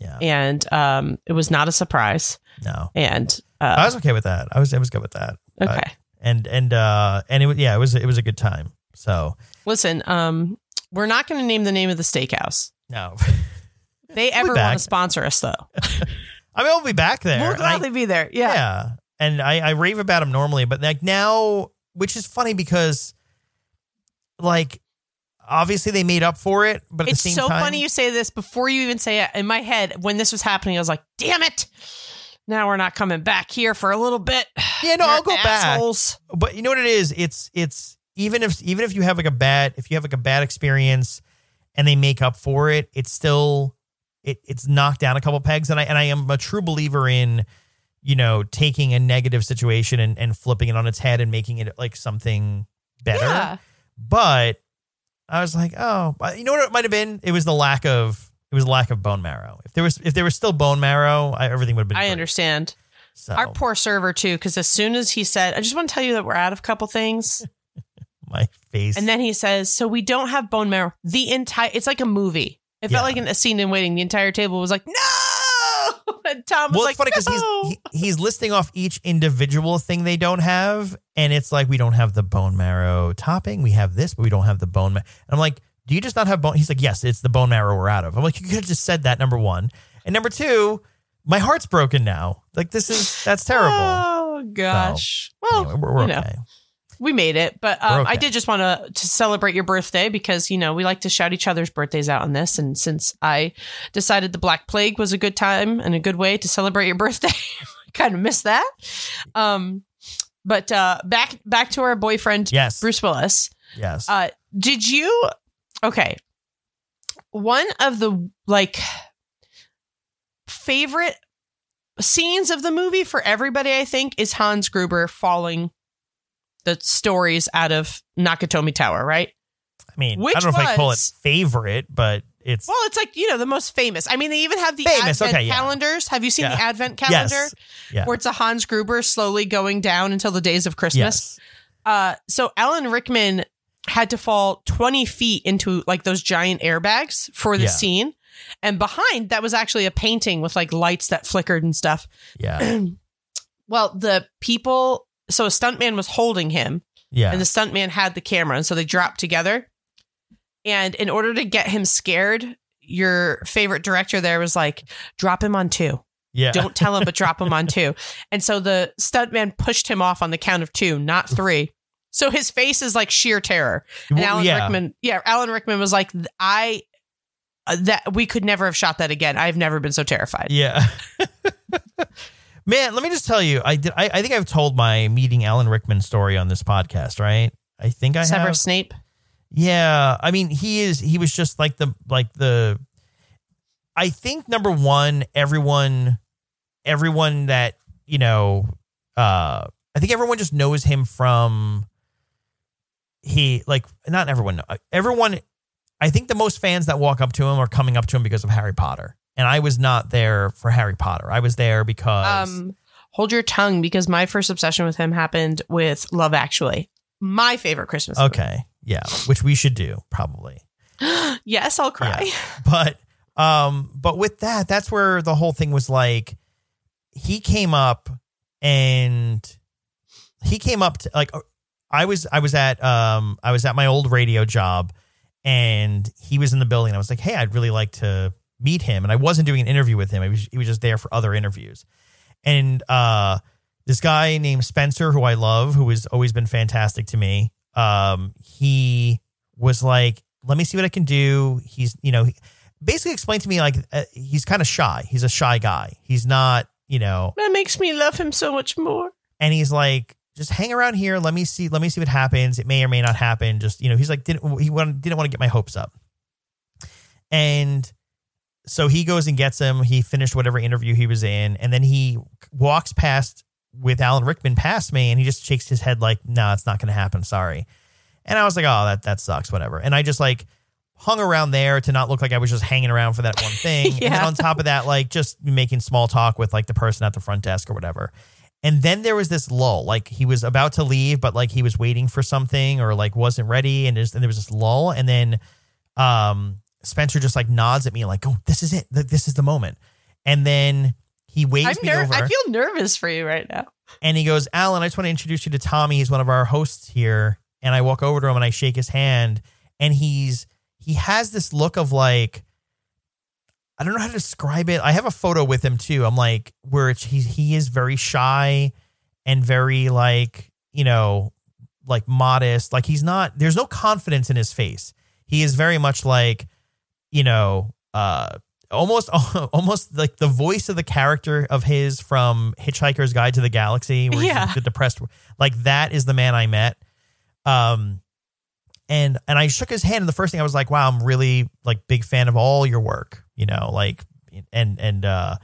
yeah. and um, it was not a surprise. No, And I uh, was okay with that. I was I was good with that. But- okay, and and uh and it was yeah it was it was a good time. So listen, um, we're not going to name the name of the steakhouse. no, They [LAUGHS] ever want to sponsor us though? [LAUGHS] I mean we'll be back there. We'll gladly be there. Yeah. yeah. And I, I rave about them normally, but like now, which is funny because like obviously they made up for it, but at It's the same so time, funny you say this before you even say it. In my head, when this was happening, I was like, "Damn it! Now we're not coming back here for a little bit." Yeah, no, You're I'll go back. but you know what it is? It's it's even if even if you have like a bad if you have like a bad experience and they make up for it, it's still it it's knocked down a couple pegs. And I and I am a true believer in you know taking a negative situation and, and flipping it on its head and making it like something better. Yeah. But I was like, oh, you know what it might have been? It was the lack of it was lack of bone marrow. If there was if there was still bone marrow, I, everything would have been. I great. understand. So Our poor server too, because as soon as he said, "I just want to tell you that we're out of a couple things," [LAUGHS] my face. and then he says, "So we don't have bone marrow." The entire it's like a movie. It Yeah. felt like an, a scene in Waiting. The entire table was like, "No!" [LAUGHS] And Tom was well, like, it's funny because "No!" he's he, he's listing off each individual thing they don't have, and it's like we don't have the bone marrow topping. We have this, but we don't have the bone. marrow. And I'm like, do you just not have bone? He's like, yes, it's the bone marrow we're out of. I'm like, you could have just said that. Number one, and number two, my heart's broken now. Like this is that's terrible. Oh gosh. well, Anyway, we're, we're you know. We made it but um, okay. i did just want to to celebrate your birthday because you know we like to shout each other's birthdays out on this and since i decided the black plague was a good time and a good way to celebrate your birthday i [LAUGHS] kind of missed that um but uh back back to our boyfriend Yes. bruce willis Yes. uh did you okay one of the like favorite scenes of the movie for everybody i think is hans gruber falling the stories out of nakatomi tower right I mean, which I don't know if I call it was- favorite, but it's well it's like you know the most famous i mean they even have the Famous, advent okay, yeah. calendars have you seen Yeah. the advent calendar yes. Yeah. where it's a hans gruber slowly going down until the days of christmas Yes. Uh, so Alan Rickman had to fall 20 feet into like those giant airbags for the scene. And behind that was actually a painting with like lights that flickered and stuff. Yeah. [CLEARS THROAT] Well, the people, so a stuntman was holding him Yeah. and the stuntman had the camera. And so they dropped together. And in order to get him scared, your favorite director there was like, drop him on two. yeah. Don't tell him, but [LAUGHS] drop him on two. And so the stuntman pushed him off on the count of two, not three. So his face is like sheer terror. And Alan yeah. Rickman, yeah, Alan Rickman was like, I uh, that we could never have shot that again. I've never been so terrified. Yeah. [LAUGHS] Man, let me just tell you, I did. I, I think I've told my meeting Alan Rickman story on this podcast, right? I think I Severus have. Snape. Yeah, I mean, he is. He was just like the like the. I think number one, everyone, everyone that you know, uh, I think everyone just knows him from. He like not everyone. Everyone, I think the most fans that walk up to him are coming up to him because of Harry Potter, and I was not there for Harry Potter. I was there because Um, hold your tongue because my first obsession with him happened with Love Actually, my favorite Christmas. movie. okay, yeah, which we should do probably. [GASPS] yes, I'll cry. [LAUGHS] but um but with that that's where the whole thing was like he came up and he came up to like i was i was at um i was at my old radio job and he was in the building i was like hey i'd really like to meet him and i wasn't doing an interview with him. I was, he was just there for other interviews. And uh this guy named spencer who i love who has always been fantastic to me um he was like let me see what i can do. He's you know he, basically explained to me like uh, he's kind of shy. He's a shy guy. He's not you know That makes me love him so much more. and he's like just hang around here. Let me see let me see what happens. It may or may not happen. Just you know he's like didn't he wanted, didn't want to get my hopes up. And so he goes and gets him. He finished whatever interview he was in and then he walks past with alan rickman past me and he just shakes his head like no it's not going to happen. Sorry. And i was like oh that that sucks whatever. And i just like hung around there to not look like i was just hanging around for that one [LAUGHS] thing. And then Yeah. on top of that like just making small talk with like the person at the front desk or whatever. And then there was this lull, like he was about to leave, but like he was waiting for something or like wasn't ready, and, there's, and there was this lull, and then um, Spencer just like nods at me, like, "Oh, this is it. This is the moment." And then he waves I'm me ner- over, I feel nervous for you right now. and he goes, "Alan, I just want to introduce you to Tommy. He's one of our hosts here." And I walk over to him and I shake his hand, and he's he has this look of like. I don't know how to describe it. I have a photo with him too. I'm like, where it's, he he is very shy and very like you know like modest. Like he's not. There's no confidence in his face. He is very much like you know uh almost [LAUGHS] almost like the voice of the character of his from Hitchhiker's Guide to the Galaxy, where he's Yeah. the depressed. Like that is the man I met. Um, and and I shook his hand, and the first thing I was like, "Wow, I'm really like big fan of all your work." You know, like and and uh,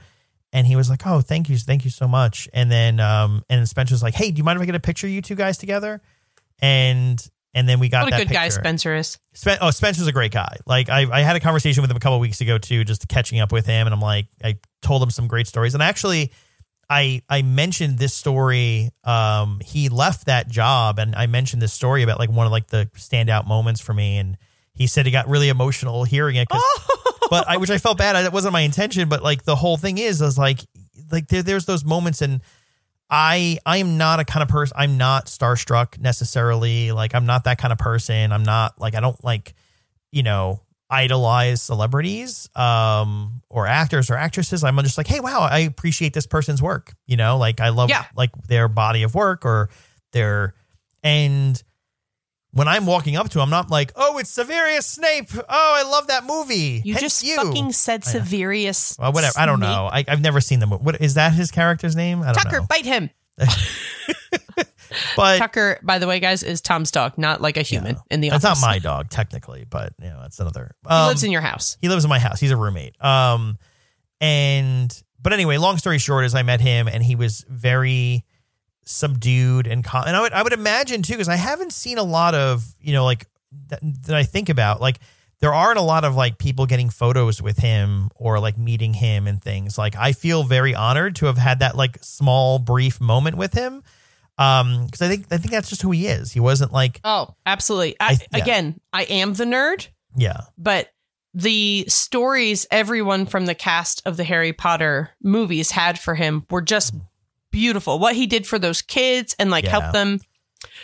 and he was like, "Oh, thank you, thank you so much." And then um, and Spencer was like, "Hey, do you mind if I get a picture of you two guys together?" And and then we got What a good guy. Spencer is. Spen- oh, Spencer's a great guy. Like I, I had a conversation with him a couple weeks ago too, just catching up with him, and I'm like, I told him some great stories, and actually, I I mentioned this story. Um, he left that job, and I mentioned this story about like one of like the standout moments for me, and he said he got really emotional hearing it, 'cause- [LAUGHS] but I which I felt bad. That wasn't my intention, but like the whole thing is, is like like there, there's those moments and. I I am not a kind of person. I'm not starstruck necessarily. Like I'm not that kind of person. I'm not like I don't like you know idolize celebrities um or actors or actresses. I'm just like, hey, wow, I appreciate this person's work. You know, like I love Yeah. like their body of work or their and when I'm walking up to him, I'm not like, oh, it's Severius Snape. Oh, I love that movie. You Hence just you. fucking said. Severius. Well, whatever. I don't know. I, I've never seen the movie. What is that? His character's name? I don't Tucker, know. bite him. [LAUGHS] But Tucker, by the way, guys, is Tom's dog, not like a human in the it's office. not my dog technically, but you know, that's another. He Um, lives in your house. he lives in my house. He's a roommate. Um, and but anyway, long story short, is I met him and he was very subdued and calm. And I would I would imagine too, because I haven't seen a lot of you know like that, that I think about like there aren't a lot of like people getting photos with him or like meeting him and things. Like I feel very honored to have had that like small brief moment with him. Um, because I think I think that's just who he is. He wasn't like Oh, absolutely. I, I- yeah. Again, I am the nerd, yeah but the stories everyone from the cast of the Harry Potter movies had for him were just beautiful. What he did for those kids and like Yeah. help them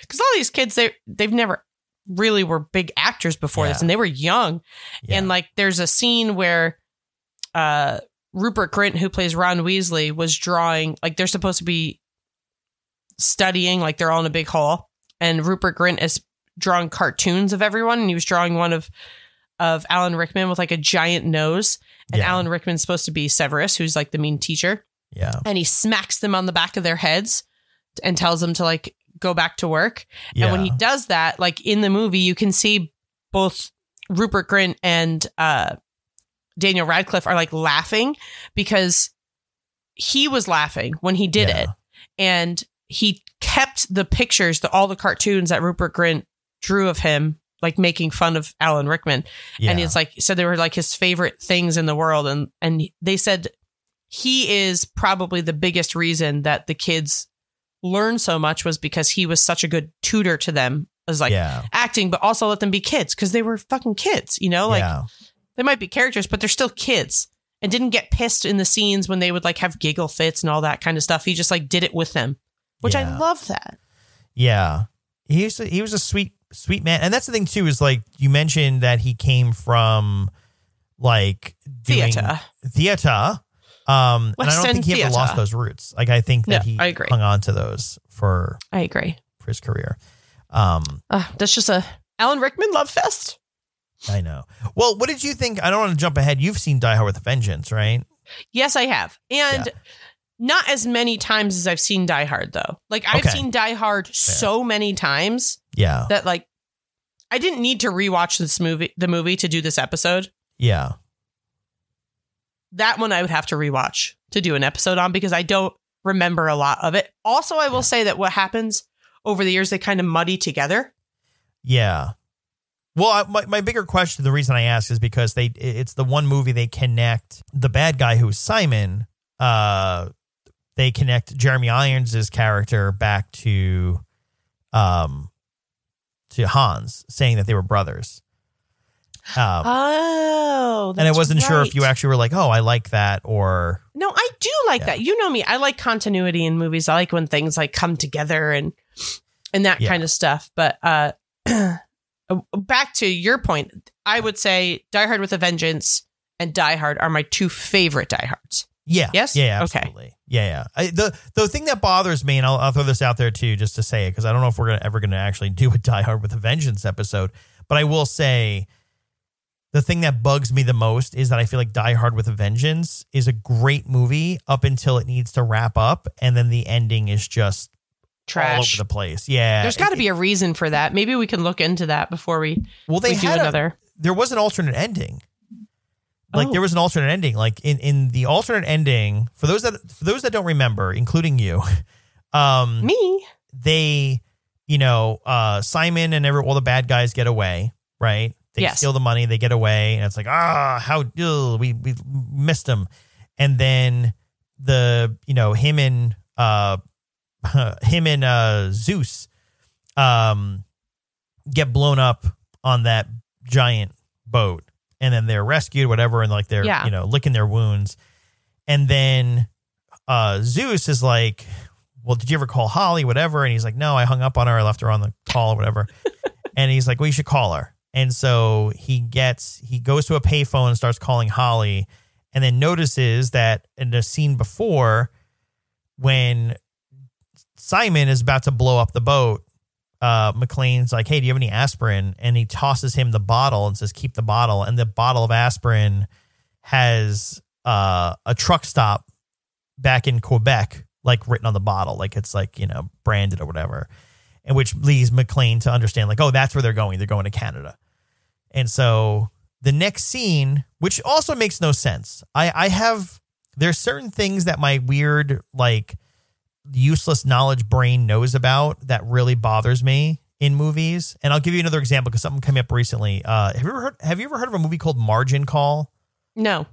because all these kids they they've never really were big actors before this and they were young yeah and like there's a scene where uh Rupert Grint who plays Ron Weasley was drawing like they're supposed to be studying like they're all in a big hall and Rupert Grint is drawing cartoons of everyone and he was drawing one of of Alan Rickman with like a giant nose and Yeah. Alan Rickman's supposed to be Severus who's like the mean teacher yeah and he smacks them on the back of their heads and tells them to like go back to work yeah and when he does that, like in the movie, you can see both Rupert Grint and uh, Daniel Radcliffe are like laughing because he was laughing when he did Yeah. it. And he kept the pictures, the, all the cartoons that Rupert Grint drew of him, like making fun of Alan Rickman. yeah. And it's like, said they were like his favorite things in the world. And, and they said he is probably the biggest reason that the kids learned so much was because he was such a good tutor to them as like yeah acting, but also let them be kids because they were fucking kids, you know, like yeah. they might be characters, but they're still kids and didn't get pissed in the scenes when they would like have giggle fits and all that kind of stuff. He just like did it with them, which Yeah. I love that. Yeah. He was a, he was a sweet sweet man. And that's the thing too is like you mentioned that he came from like Theater. Theater. Um and I don't think he ever theater. lost those roots. Like I think that No, he I agree. hung on to those for I agree. for his career. Um Uh, that's just a Alan Rickman love fest. I know. Well, what did you think? I don't want to jump ahead. You've seen Die Hard with a Vengeance, right? Yes, I have. And not as many times as I've seen Die Hard though. Like I've Okay. seen Die Hard so many times Yeah. that like I didn't need to rewatch this movie the movie to do this episode. Yeah. That one I would have to rewatch to do an episode on because I don't remember a lot of it. Also, I will Yeah. say that what happens over the years they kind of muddy together. Yeah. Well, I, my, my bigger question, the reason I ask is because they it's the one movie they connect the bad guy who's Simon. Uh, they connect Jeremy Irons' character back to, um, to Hans, saying that they were brothers. Um, Oh, and I wasn't sure if you actually were like, oh, I like that, or No, I do like Yeah. that. You know me. I like continuity in movies. I like when things like come together and and that Yeah. kind of stuff. But uh [CLEARS THROAT] back to your point, I would say Die Hard with a Vengeance and Die Hard are my two favorite Die Hards. Yeah. Yes? Yeah. Okay. Absolutely. Yeah. Yeah. I, the the thing that bothers me, and I'll, I'll throw this out there too, just to say it, because I don't know if we're gonna, ever going to actually [LAUGHS] do a Die Hard with a Vengeance episode, but I will say the thing that bugs me the most is that I feel like Die Hard with a Vengeance is a great movie up until it needs to wrap up, and then the ending is just trash all over the place. Yeah. There's got to be a reason for that. Maybe we can look into that before we, well, they we do had a, another. there was an alternate ending. Like Oh. there was an alternate ending. Like in, in the alternate ending, for those that for those that don't remember, including you, [LAUGHS] um, Me? they you know, uh, Simon and every all the bad guys get away, right? They Yes. steal the money, they get away, and it's like, ah, how ugh, we we missed them. And then the you know him and uh [LAUGHS] him and uh Zeus um get blown up on that giant boat, and then they're rescued, whatever, and like they're Yeah. you know licking their wounds, and then uh Zeus is like, well, did you ever call Holly, whatever? And he's like, no, I hung up on her, I left her on the call or whatever. [LAUGHS] and he's like, well, you should call her. And so he gets, he goes to a payphone and starts calling Holly, and then notices that in the scene before, when Simon is about to blow up the boat, uh, McClane's like, hey, do you have any aspirin? And he tosses him the bottle and says, keep the bottle. And the bottle of aspirin has uh, a truck stop back in Quebec, like written on the bottle, like it's like, you know, branded or whatever. And which leads McClane to understand, like, oh, that's where they're going. They're going to Canada. And so the next scene, which also makes no sense. I, I have there's certain things that my weird, like useless knowledge brain knows about that really bothers me in movies. And I'll give you another example because something came up recently. Uh, have you ever heard have you ever heard of a movie called Margin Call? No.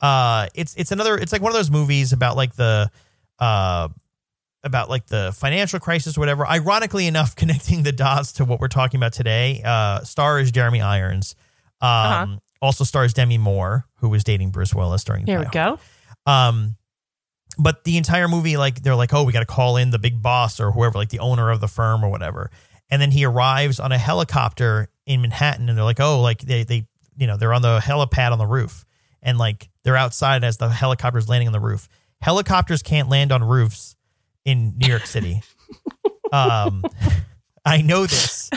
uh it's it's another it's like one of those movies about like the uh about like the financial crisis or whatever ironically enough [LAUGHS] connecting the dots to what we're talking about today uh star is jeremy irons um Uh-huh. also stars demi moore who was dating bruce willis during Here we go. um, but the entire movie, like they're like, oh, we got to call in the big boss or whoever, like the owner of the firm or whatever. And then he arrives on a helicopter in Manhattan, and they're like, oh, like they they you know they're on the helipad on the roof, and like they're outside as the helicopter's landing on the roof. Helicopters can't land on roofs in New York City. um, I know this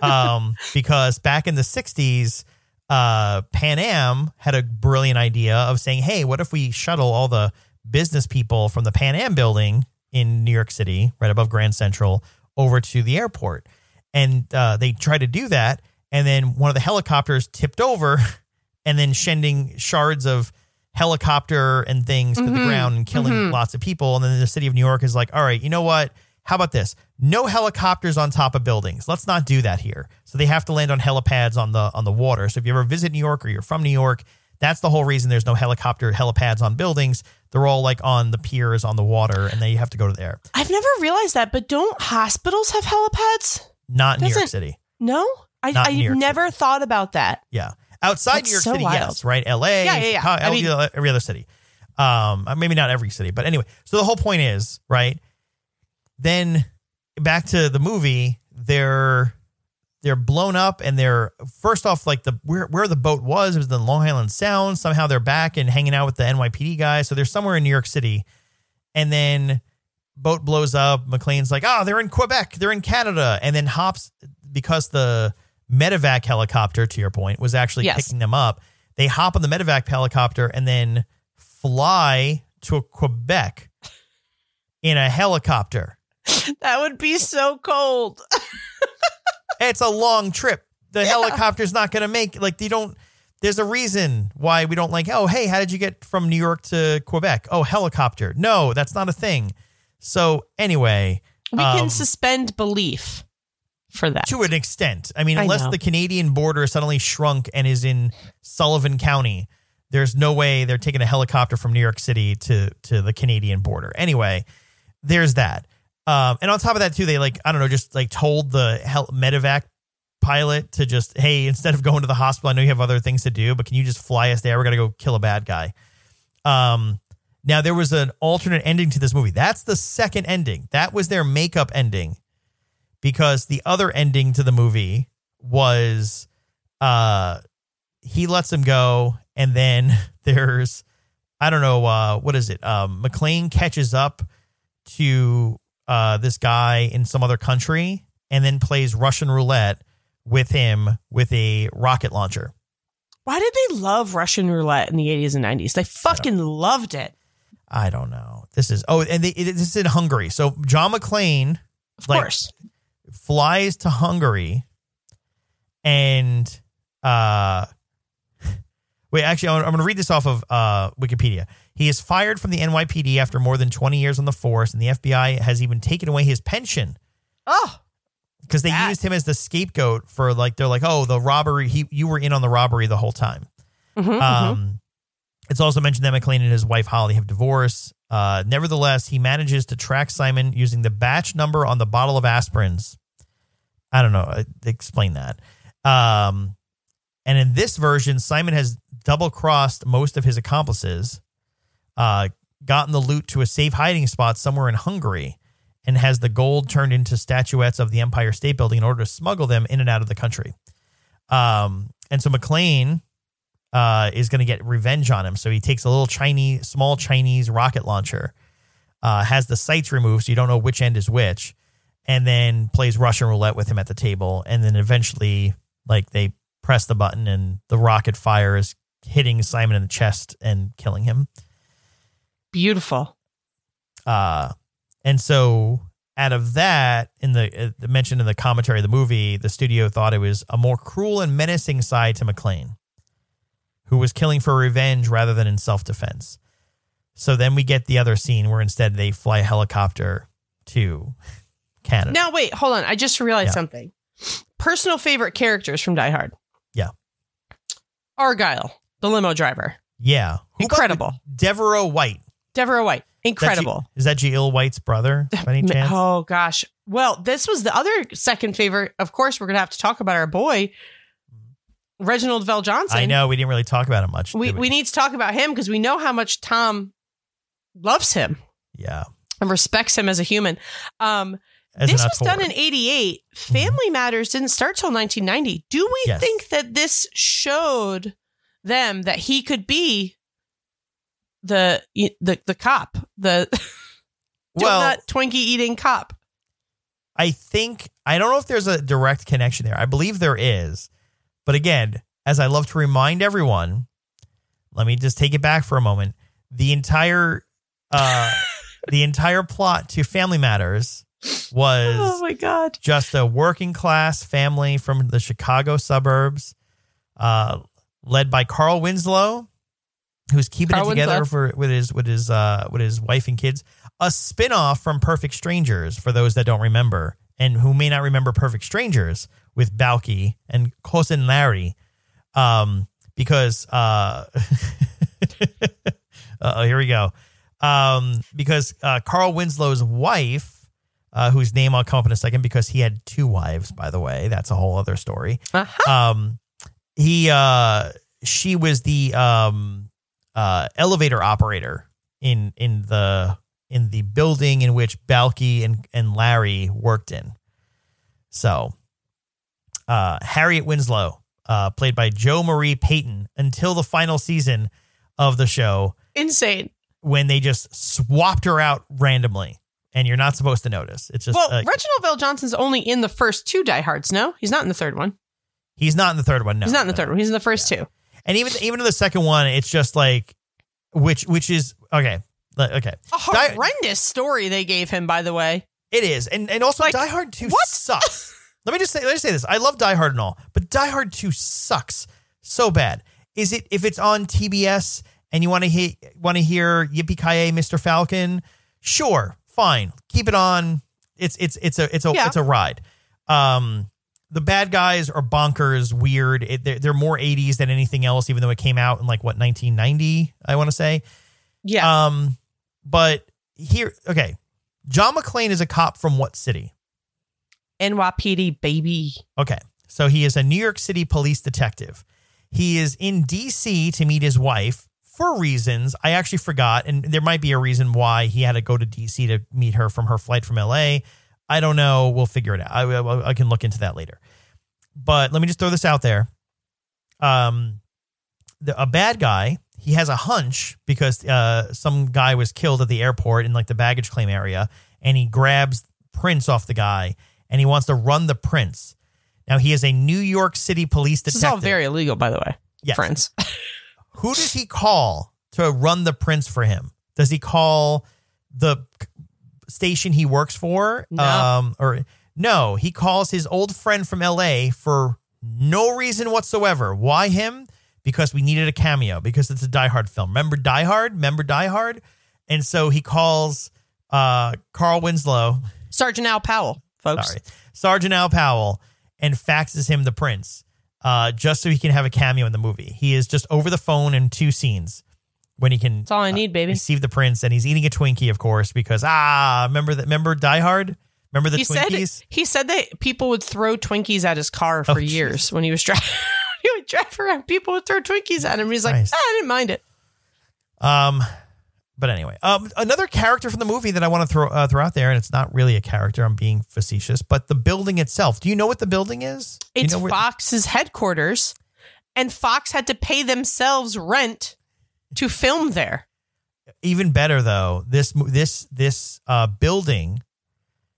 um, because back in the '60s, uh, Pan Am had a brilliant idea of saying, "Hey, what if we shuttle all the business people from the Pan Am building in New York City, right above Grand Central, over to the airport?" And uh, they tried to do that, and then one of the helicopters tipped over, [LAUGHS] and then sending shards of helicopter and things to the mm-hmm. ground and killing mm-hmm. lots of people. And then the city of New York is like, "All right, you know what? How about this? No helicopters on top of buildings. Let's not do that here. So they have to land on helipads on the on the water. So if you ever visit New York or you're from New York, that's the whole reason there's no helicopter helipads on buildings. They're all like on the piers on the water, and then you have to go to there. I've never realized that, but don't hospitals have helipads? Not in New York City. No? I, Not I York never thought about that. Yeah, outside That's New York so City, wild. yes, right? L.A. Yeah, yeah, yeah. how- I mean- every, every other city. Um, maybe not every city, but anyway. So the whole point is right. Then back to the movie, they're they're blown up, and they're first off like the where where the boat was it was in Long Island Sound. Somehow they're back and hanging out with the NYPD guys, so they're somewhere in New York City, and then boat blows up. McClane's like, oh, they're in Quebec, they're in Canada, and then hops because the medevac helicopter, to your point, was actually Yes. picking them up. They hop on the medevac helicopter and then fly to Quebec in a helicopter. [LAUGHS] That would be so cold. [LAUGHS] It's a long trip. The helicopter's not going to make like they don't. There's a reason why we don't like. Oh, hey, how did you get from New York to Quebec? Oh, helicopter. No, that's not a thing. So anyway, We um, can suspend belief for that. to an extent. I mean, I unless know. the Canadian border suddenly shrunk and is in Sullivan County, there's no way they're taking a helicopter from New York City to to the Canadian border. Anyway, there's that. Um, and on top of that, too, they like I don't know, just like told the hel- medevac pilot to just hey, instead of going to the hospital, I know you have other things to do, but can you just fly us there? We're gonna go kill a bad guy. Um, now there was an alternate ending to this movie. That's the second ending. That was their makeup ending because the other ending to the movie was uh he lets him go and then [LAUGHS] there's I don't know uh what is it? Um McClane catches up to uh this guy in some other country and then plays Russian roulette with him with a rocket launcher. Why did they love Russian roulette in the 80s and 90s? They fucking loved it. I don't know. This is oh and they, it, this is in Hungary. So John McClane Of Like- course. Flies to Hungary and uh [LAUGHS] wait actually I'm, going to read this off of uh Wikipedia. He is fired from the NYPD after more than 20 years on the force and the FBI has even taken away his pension. Oh, because they That- used him as the scapegoat for like they're like, oh, the robbery. He you were in on the robbery the whole time. Mhm, Um, it's also mentioned that McClane and his wife Holly have divorced. Uh, nevertheless, he manages to track Simon using the batch number on the bottle of aspirins. I don't know. uh, Explain that. Um, and in this version, Simon has double crossed most of his accomplices, uh, gotten the loot to a safe hiding spot somewhere in Hungary, and has the gold turned into statuettes of the Empire State Building in order to smuggle them in and out of the country. Um, and so McClane uh, is going to get revenge on him. So he takes a little Chinese, small Chinese rocket launcher, uh, has the sights removed so you don't know which end is which, and then plays Russian roulette with him at the table. And then eventually, like, they press the button and the rocket fires, hitting Simon in the chest and killing him. Beautiful. Uh, and so out of that, in the uh, mentioned in the commentary of the movie, the studio thought it was a more cruel and menacing side to McClane, who was killing for revenge rather than in self defense. So then we get the other scene where instead they fly a helicopter to Canada. Now, wait, hold on. I just realized Yeah. something. Personal favorite characters from Die Hard. Yeah. Argyle, the limo driver. yeah, Who Incredible. De'voreaux White. Deborah White. Is that G- Incredible. Is that Jaleel White's brother? [LAUGHS] By any chance? Oh gosh. Well, this was the other second favorite. Of course, we're gonna have to talk about our boy, Reginald Vel Johnson. I know we didn't really talk about him much. We did we need to talk about him because we know how much Tom loves him yeah. and respects him as a human. Um, this was done in '88. Family Matters didn't start till 1990. Do we Yes. think that this showed them that he could be the the the cop, the [LAUGHS] well, donut Twinkie eating cop? I think I don't know if there's a direct connection there. I believe there is. But again, as I love to remind everyone, let me just take it back for a moment. The entire uh [LAUGHS] the entire plot to Family Matters was Oh my god! just a working class family from the Chicago suburbs, uh, led by Carl Winslow, who's keeping Carl it together Winslow. for with his with his uh, with his wife and kids. A spinoff from Perfect Strangers for those that don't remember and who may not remember Perfect Strangers with Balky and Cousin Larry, um, because uh, [LAUGHS] uh, here we go. Um, because uh, Carl Winslow's wife, uh, whose name I'll come up in a second, because he had two wives, by the way. That's a whole other story. Uh-huh. Um, he, uh, she was the um, uh, elevator operator in in the in the building in which Balky and and Larry worked in. So, uh, Harriet Winslow, uh, played by Jo Marie Payton, until the final season of the show Insane. when they just swapped her out randomly and you're not supposed to notice. It's just Well, uh, Reginald Vel Johnson's only in the first two Die Hards. No, he's not in the third one. he's not in the third one. No, he's not in the no. third one. He's in the first two. And even even in the second one, it's just like which which is okay. Okay, A Die- horrendous story they gave him, by the way. it is, and and also Like, Die Hard Two what? sucks. [LAUGHS] let me just say let me say this. I love Die Hard and all, but Die Hard Two sucks so bad. Is it if it's on TBS and you want to hear want to hear Yippee Ki Mr. Falcon? Sure, fine, keep it on. It's it's it's a it's a Yeah. it's a ride. Um, the bad guys are bonkers, weird. It, they're, they're more 80s than anything else, even though it came out in like what 1990, I want to say. Yeah. Um, but here, okay, John McClane is a cop from what city? NYPD, baby. Okay, so he is a New York City police detective. He is in D.C. to meet his wife for reasons I actually forgot, and there might be a reason why he had to go to D.C. to meet her from her flight from L.A. I don't know. We'll figure it out. I, I, I can look into that later. But let me just throw this out there. Um, the, a bad guy. He has a hunch because uh, some guy was killed at the airport in like the baggage claim area, and he grabs prints off the guy, and he wants to run the prints. Now he is a New York City police This detective. is all very illegal, by the way. Yes. Friends. [LAUGHS] Who does he call to run the prints for him? Does he call the station he works for? No. Um, or no, he calls his old friend from LA for no reason whatsoever. Why him? Because we needed a cameo because it's a Die Hard film. Remember Die Hard? Remember Die Hard? And so he calls uh, Carl Winslow. Sergeant Al Powell. folks. Sorry. Sergeant Al Powell and faxes him the prints uh, just so he can have a cameo in the movie. He is just over the phone in two scenes when he can That's all I need, baby. receive the prints and he's eating a Twinkie, of course, because ah, remember that remember Die Hard? Remember the he said Twinkies? he said that people would throw Twinkies at his car for Oh, years when he was [LAUGHS] driving. he would drive around. People would throw Twinkies at him. He's like, ah, I didn't mind it. Um, but anyway, um, another character from the movie that I want to throw uh, throw out there, and it's not really a character. I'm being facetious, but the building itself. Do you know what the building is? Do you It's know where- Fox's headquarters, and Fox had to pay themselves rent to film there. even better though. This this this uh, building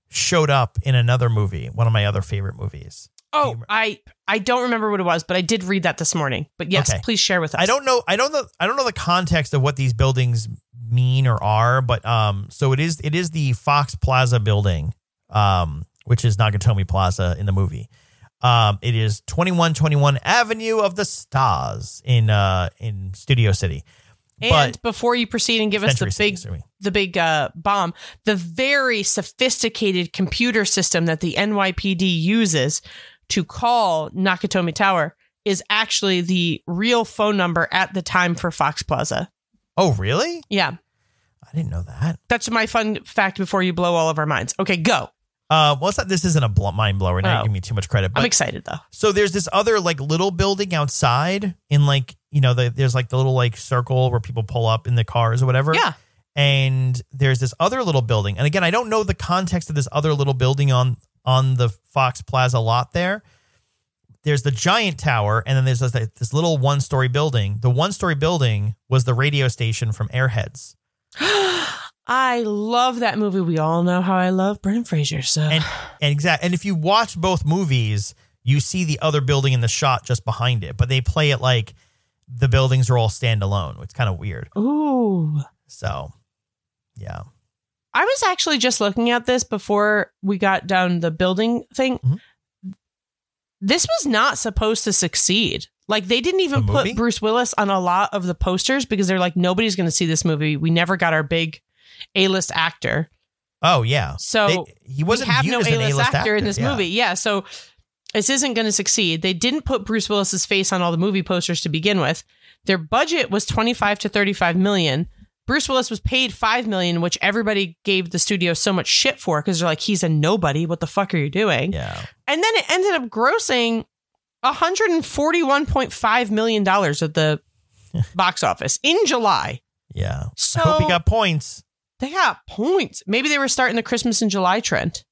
showed up in another movie, one of my other favorite movies. Oh, I I don't remember what it was, but I did read that this morning. But yes, Okay. please share with us. I don't know. I don't know. I don't know the context of what these buildings mean or are, but um, so it is. It is the Fox Plaza building, um, which is Nakatomi Plaza in the movie. Um, it is twenty one twenty one Avenue of the Stars in uh in Studio City. And but before you proceed and give us the Century City, big the big uh, bomb, the very sophisticated computer system that the NYPD uses to call Nakatomi Tower is actually the real phone number at the time for Fox Plaza. Oh, really? Yeah, I didn't know that. that's my fun fact before you blow all of our minds. Okay, go. Uh, well, it's not, this isn't a bl- mind blower. Now Oh. give me too much credit. I'm excited though. So there's this other like little building outside in like you know the, there's like the little like circle where people pull up in the cars or whatever. Yeah. And there's this other little building, and again, I don't know the context of this other little building on on the Fox Plaza lot there. There's the giant tower, and then there's this, this little one story building. The one story building was the radio station from Airheads. [GASPS] I love that movie. We all know how I love Brendan Fraser. So and and exact and if you watch both movies you see the other building in the shot just behind it but they play it like the buildings are all standalone it's kind of weird ooh. so yeah I was actually just looking at this before we got down the building thing. Mhm. This was not supposed to succeed. Like they didn't even put Bruce Willis on a lot of the posters because they're like nobody's going to see this movie. We never got our big A-list actor. oh yeah So They- he wasn't we have no A-list A-list actor, in this yeah. movie. Yeah, so this isn't going to succeed. They didn't put Bruce Willis's face on all the movie posters to begin with. Their budget was 25 to 35 million. Bruce Willis was paid 5 million, which everybody gave the studio so much shit for because they're like he's a nobody. What the fuck are you doing? yeah And then it ended up grossing 141.5 million dollars at the box office in July. yeah So i hope he got points they got points. Maybe they were starting the Christmas in July trend.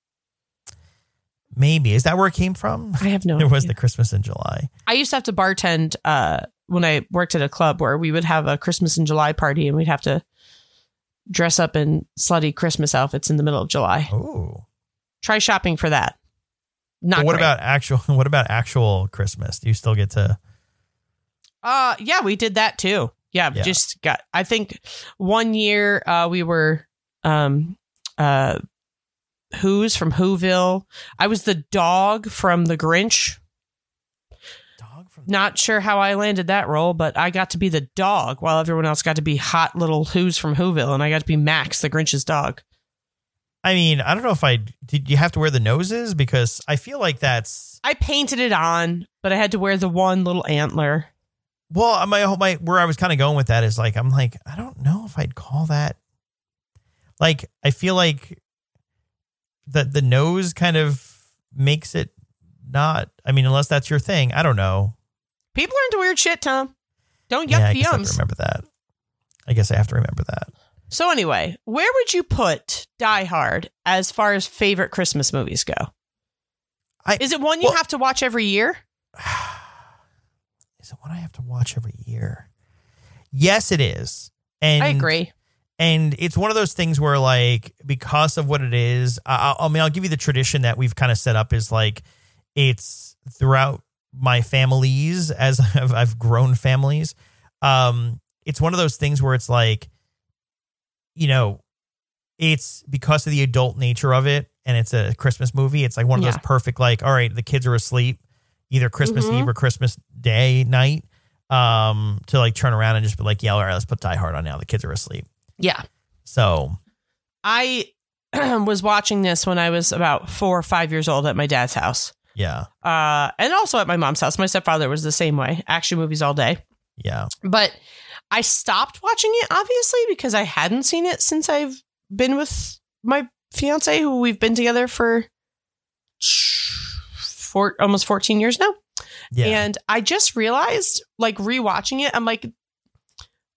maybe is that where it came from I have no [LAUGHS] there was the christmas in july I used to have to bartend uh, when I worked at a club where we would have a Christmas in July party and we'd have to dress up in slutty Christmas outfits in the middle of July. oh Try shopping for that. Not but what great. about actual [LAUGHS] what about actual christmas do you still get to Uh, yeah, we did that too. Yeah, Yeah. just got. I think one year uh, we were um uh Who's from Whoville. I was the dog from The Grinch. Not sure how I landed that role, but I got to be the dog while everyone else got to be hot little Who's from Whoville, and I got to be Max, the Grinch's dog. i mean i don't know if i did you have to wear the noses because i feel like that's I painted it on, but I had to wear the one little antler. Well, uh, my my where I was kind of going with that is like I'm like I don't know if I'd call that like I feel like the the nose kind of makes it not. I mean, unless that's your thing, I don't know. People are into weird shit, Tom. Don't yeah, yuck I the guess I have to remember that. I guess I have to remember that. So anyway, where would you put Die Hard as far as favorite Christmas movies go? I- Is it one you well- have to watch every year? [SIGHS] Is it one I have to watch every year? Yes, it is. And I agree. and it's one of those things where like because of what it is I I mean i'll give you the tradition that we've kind of set up is like it's throughout my families as [LAUGHS] I've, I've grown families um it's one of those things where it's like you know it's because of the adult nature of it and it's a christmas movie it's like one of Yeah. those perfect like all right the kids are asleep either christmas Mhm. eve or christmas day night um to like turn around and just be like yeah all right let's put die hard on now the kids are asleep Yeah. so I [CLEARS THROAT] was watching this when I was about four or five years old at my dad's house. Yeah. Uh, and also at my mom's house. My stepfather was the same way. Action movies all day. Yeah. But I stopped watching it obviously because I hadn't seen it since I've been with my fiance, who we've been together for four, almost 14 years now. Yeah. And I just realized, like rewatching it, I'm like,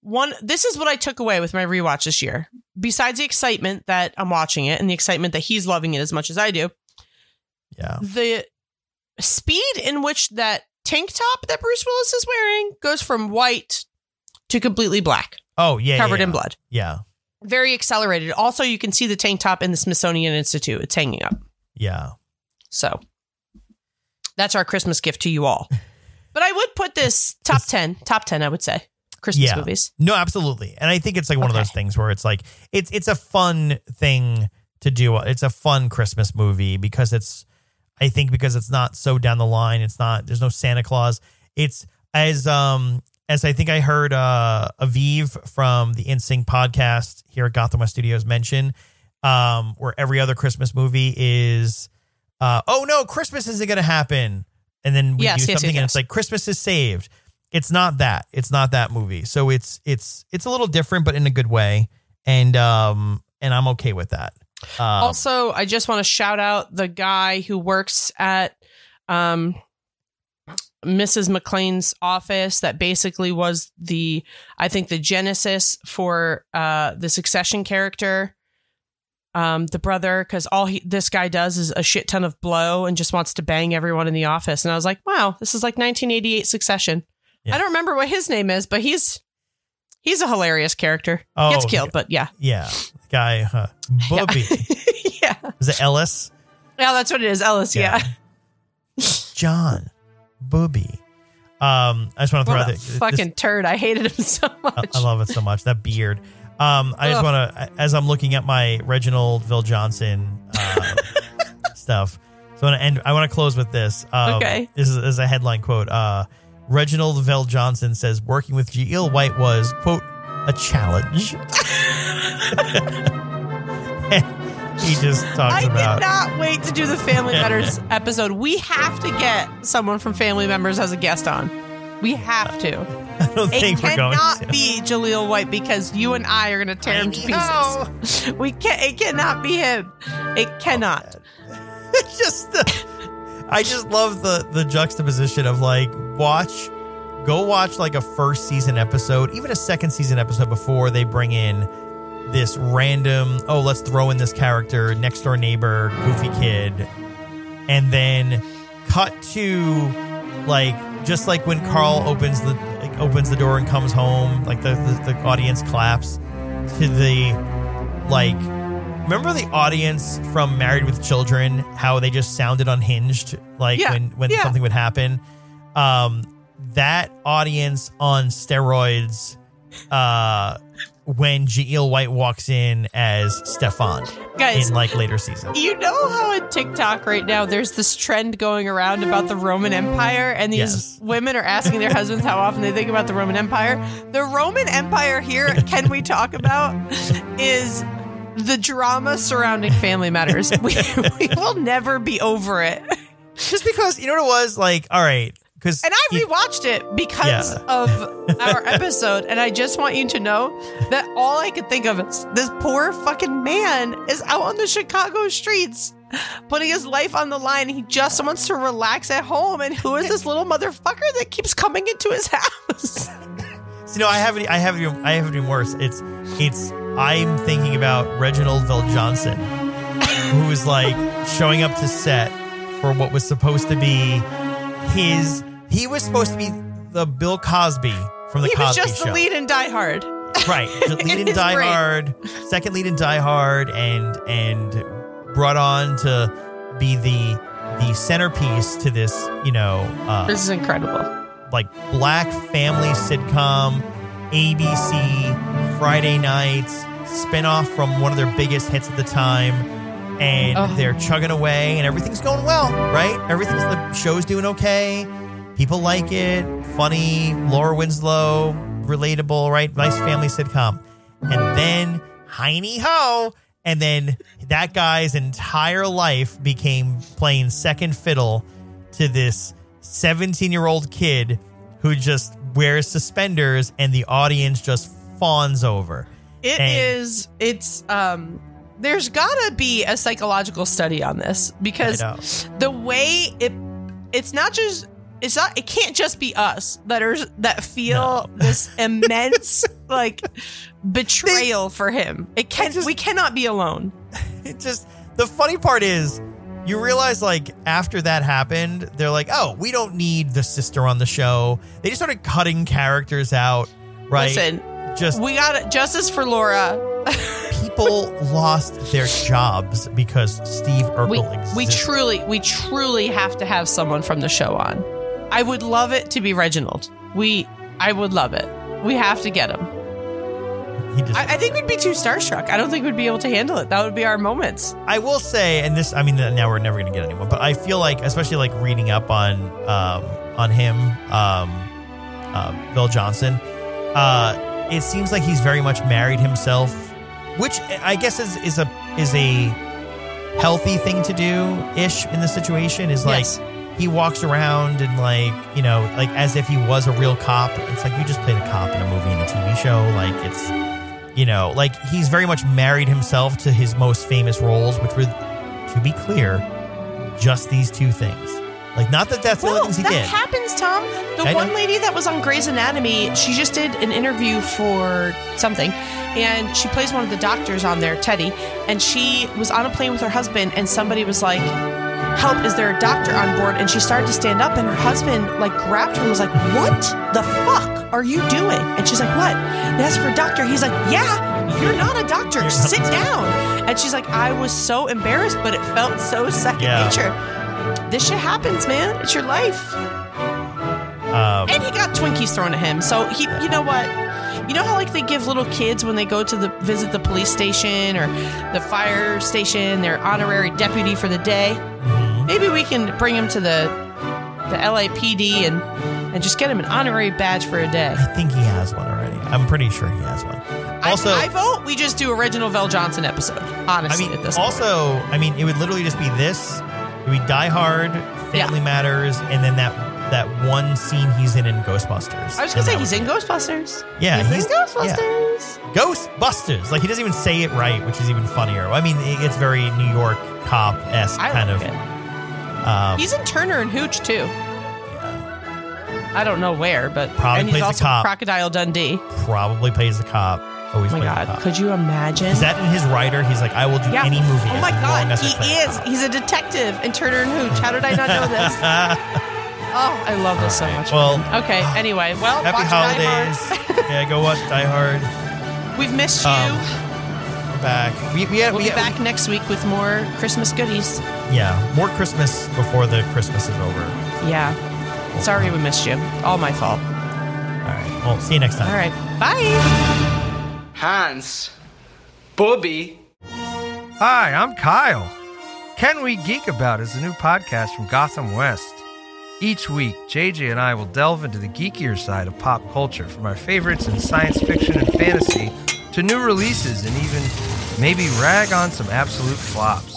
one, this is what I took away with my rewatch this year. Besides the excitement that I'm watching it and the excitement that he's loving it as much as I do, yeah. the speed in which that tank top that Bruce Willis is wearing goes from white to completely black, Oh, yeah. covered yeah, in blood. Yeah. Very accelerated. Also, you can see the tank top in the Smithsonian Institute. It's hanging up. Yeah. So that's our Christmas gift to you all. But I would put this top 10, top 10, I would say, Christmas Yeah. movies. No, absolutely. And I think it's like one of those things where it's like it's it's a fun thing to do. It's a fun Christmas movie because it's I think because it's not so down the line. It's not there's no Santa Claus. It's as um as I think I heard uh Aviv from the InSync podcast here at Gotham West Studios mention, um, where every other Christmas movie is uh oh no, Christmas isn't gonna happen. And then we Yes, do yes, yes, something and it's like Christmas is saved it's not that it's not that movie so it's it's it's a little different but in a good way and um and i'm okay with that um, also, I just want to shout out the guy who works at um, Mrs. McClane's office that basically was the, I think, the genesis for uh, the succession character. Um, the brother, because all he, this guy does is a shit ton of blow and just wants to bang everyone in the office. And I was like, wow, this is like 1988 Succession. Yeah. I don't remember what his name is, but he's he's a hilarious character. Oh, Gets killed, but yeah, yeah the guy uh, bubby [LAUGHS] yeah, [LAUGHS] is it ellis yeah, that's what it is. Ellis, Yeah. yeah. [LAUGHS] john booby um i just want to throw What out a that this- fucking turd. I hated him so much. I love it so much that beard um i just want to as i'm looking at my reginald vel johnson uh, stuff so i want to end i want to close with this um, Okay. this is, this is a headline quote uh reginald vel johnson says working with Jaleel White was quote a challenge [LAUGHS] he just talks I about did not wait to do the Family Matters [LAUGHS] episode. We have to get someone from Family Members as a guest on. We have to. i don't It think we're going It cannot be Jaleel White because you and I are going to tear him to know. pieces. [LAUGHS] We can't. It cannot be him. It cannot. It's just the, I just love the the juxtaposition of like watch go watch like a first season episode, even a second season episode before they bring in this random oh let's throw in this character next door neighbor goofy kid and then cut to like just like when Carl opens the like, opens the door and comes home like the, the the audience claps to the like remember the audience from Married with Children how they just sounded unhinged like Yeah, when when yeah. something would happen um that audience on steroids uh when Jaleel White walks in as Stefan Guys, in like later seasons. You know how in TikTok right now there's this trend going around about the Roman Empire, and these Yes. women are asking their husbands how often they think about the Roman Empire. The Roman Empire here, [LAUGHS] can we talk about, is the drama surrounding family matters. We, [LAUGHS] we will never be over it. Just because you know what it was like all right because And I rewatched it because Yeah. of [LAUGHS] our episode, and I just want you to know that all I could think of is this poor fucking man is out on the Chicago streets putting his life on the line. He just wants to relax at home, and who is this little motherfucker that keeps coming into his [LAUGHS] house? you know I haven't, I haven't, I haven't even worse it's it's I'm thinking about Reginald Vel Johnson who was like showing up to set for what was supposed to be his he was supposed to be the Bill Cosby from the he Cosby was just show the lead in Die Hard. right [LAUGHS] the lead in his Die brain. Hard second lead in Die Hard and and brought on to be the the centerpiece to this you know uh, This is incredible. like black family sitcom, ABC, Friday nights, spinoff from one of their biggest hits at the time. And Oh. they're chugging away and everything's going well, right? Everything's the show's doing okay. People like it. Funny, Laura Winslow, relatable, right? Nice family sitcom. And then Heiny Ho and then that guy's entire life became playing second fiddle to this 17 year old kid who just wears suspenders and the audience just fawns over. It And- is. It's. Um. There's gotta be a psychological study on this because the way it. It's not just. It's not. It can't just be us that are that feel [LAUGHS] this immense like betrayal for him. It can. just- we cannot be alone. [LAUGHS] it just the funny part is you realize like after that happened they're like oh we don't need the sister on the show. They just started cutting characters out right? Listen, just we got justice for Laura. [LAUGHS] people lost their jobs because steve urkel we, we truly we truly have to have someone from the show on. I would love it to be reginald. We i would love it. We have to get him He just- I, I think we'd be too starstruck i don't think we'd be able to handle it that would be our moments I will say, and this, I mean, now we're never going to get anyone, but I feel like, especially like reading up on, um, on him, um, uh, Bill Johnson, uh, it seems like he's very much married himself, which I guess is, is a, is a healthy thing to do ish in the situation is like, Yes. he walks around and like, you know, like as if he was a real cop. It's like, you just played a cop in a movie and a TV show. Like it's, you know, like he's very much married himself to his most famous roles, which were, to be clear, just these two things. Like, not that that's the well only things he that did. happens tom the I one know. lady that was on Grey's Anatomy she just did an interview for something and she plays one of the doctors on there teddy and she was on a plane with her husband and somebody was like help is there a doctor on board? And she started to stand up and her husband like grabbed her and was like what the fuck are you doing? And she's like what? They asked for a doctor. He's like yeah you're not a doctor. Sit down. And she's like i was so embarrassed but it felt so second Yeah. nature. This shit happens man. It's your life. Um, and he got Twinkies thrown at him. So he, you know what? You know how like they give little kids when they go to the visit the police station or the fire station, their honorary deputy for the day. Maybe we can bring him to the the LAPD and and just get him an honorary badge for a day. I think he has one already. I'm pretty sure he has one. Also, I, I vote we just do a Reginald Vel Johnson episode. Honestly, I mean, at this point. also, I mean, it would literally just be this. It would be Die Hard, Family Matters, and then that that one scene he's in in Ghostbusters. I was gonna say he's in. Ghostbusters. Yeah, he's, he's- in Ghostbusters. Ghostbusters. Like he doesn't even say it right, which is even funnier. I mean, it's very New York cop esque kind like of. it. Um, He's in Turner and Hooch too. I don't know where, but Probably and he's plays the also cop. Crocodile Dundee. probably plays the cop. Always Oh my god, could you imagine? Is that in his writer? He's like, I will do Yeah. any movie. Oh my god, he is. He's a detective in Turner and Hooch. How did I not know this? [LAUGHS] Oh, I love this so much. Well, okay. Anyway, well, Happy holidays. Yeah, go watch Die Hard. [LAUGHS] We've missed you. Um, back. We, we, we'll we be had- back next week with more Christmas goodies. Yeah, more Christmas before the Christmas is over. Yeah. Sorry we missed you. All my fault. All right. Well, see you next time. All right. Bye. Hans, Bobby. Hi, I'm Kyle. Can We Geek About is a new podcast from Gotham West. Each week, JJ and I will delve into the geekier side of pop culture from our favorites in science fiction and fantasy to new releases and even maybe rag on some absolute flops.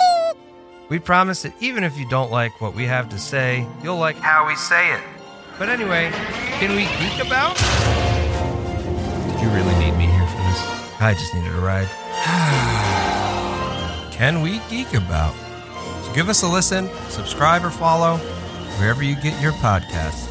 We promise that even if you don't like what we have to say, you'll like how we say it. But anyway, can we geek about? Did you really need me here for this? I just needed a ride. [SIGHS] Can we geek about? So give us a listen, subscribe or follow wherever you get your podcasts.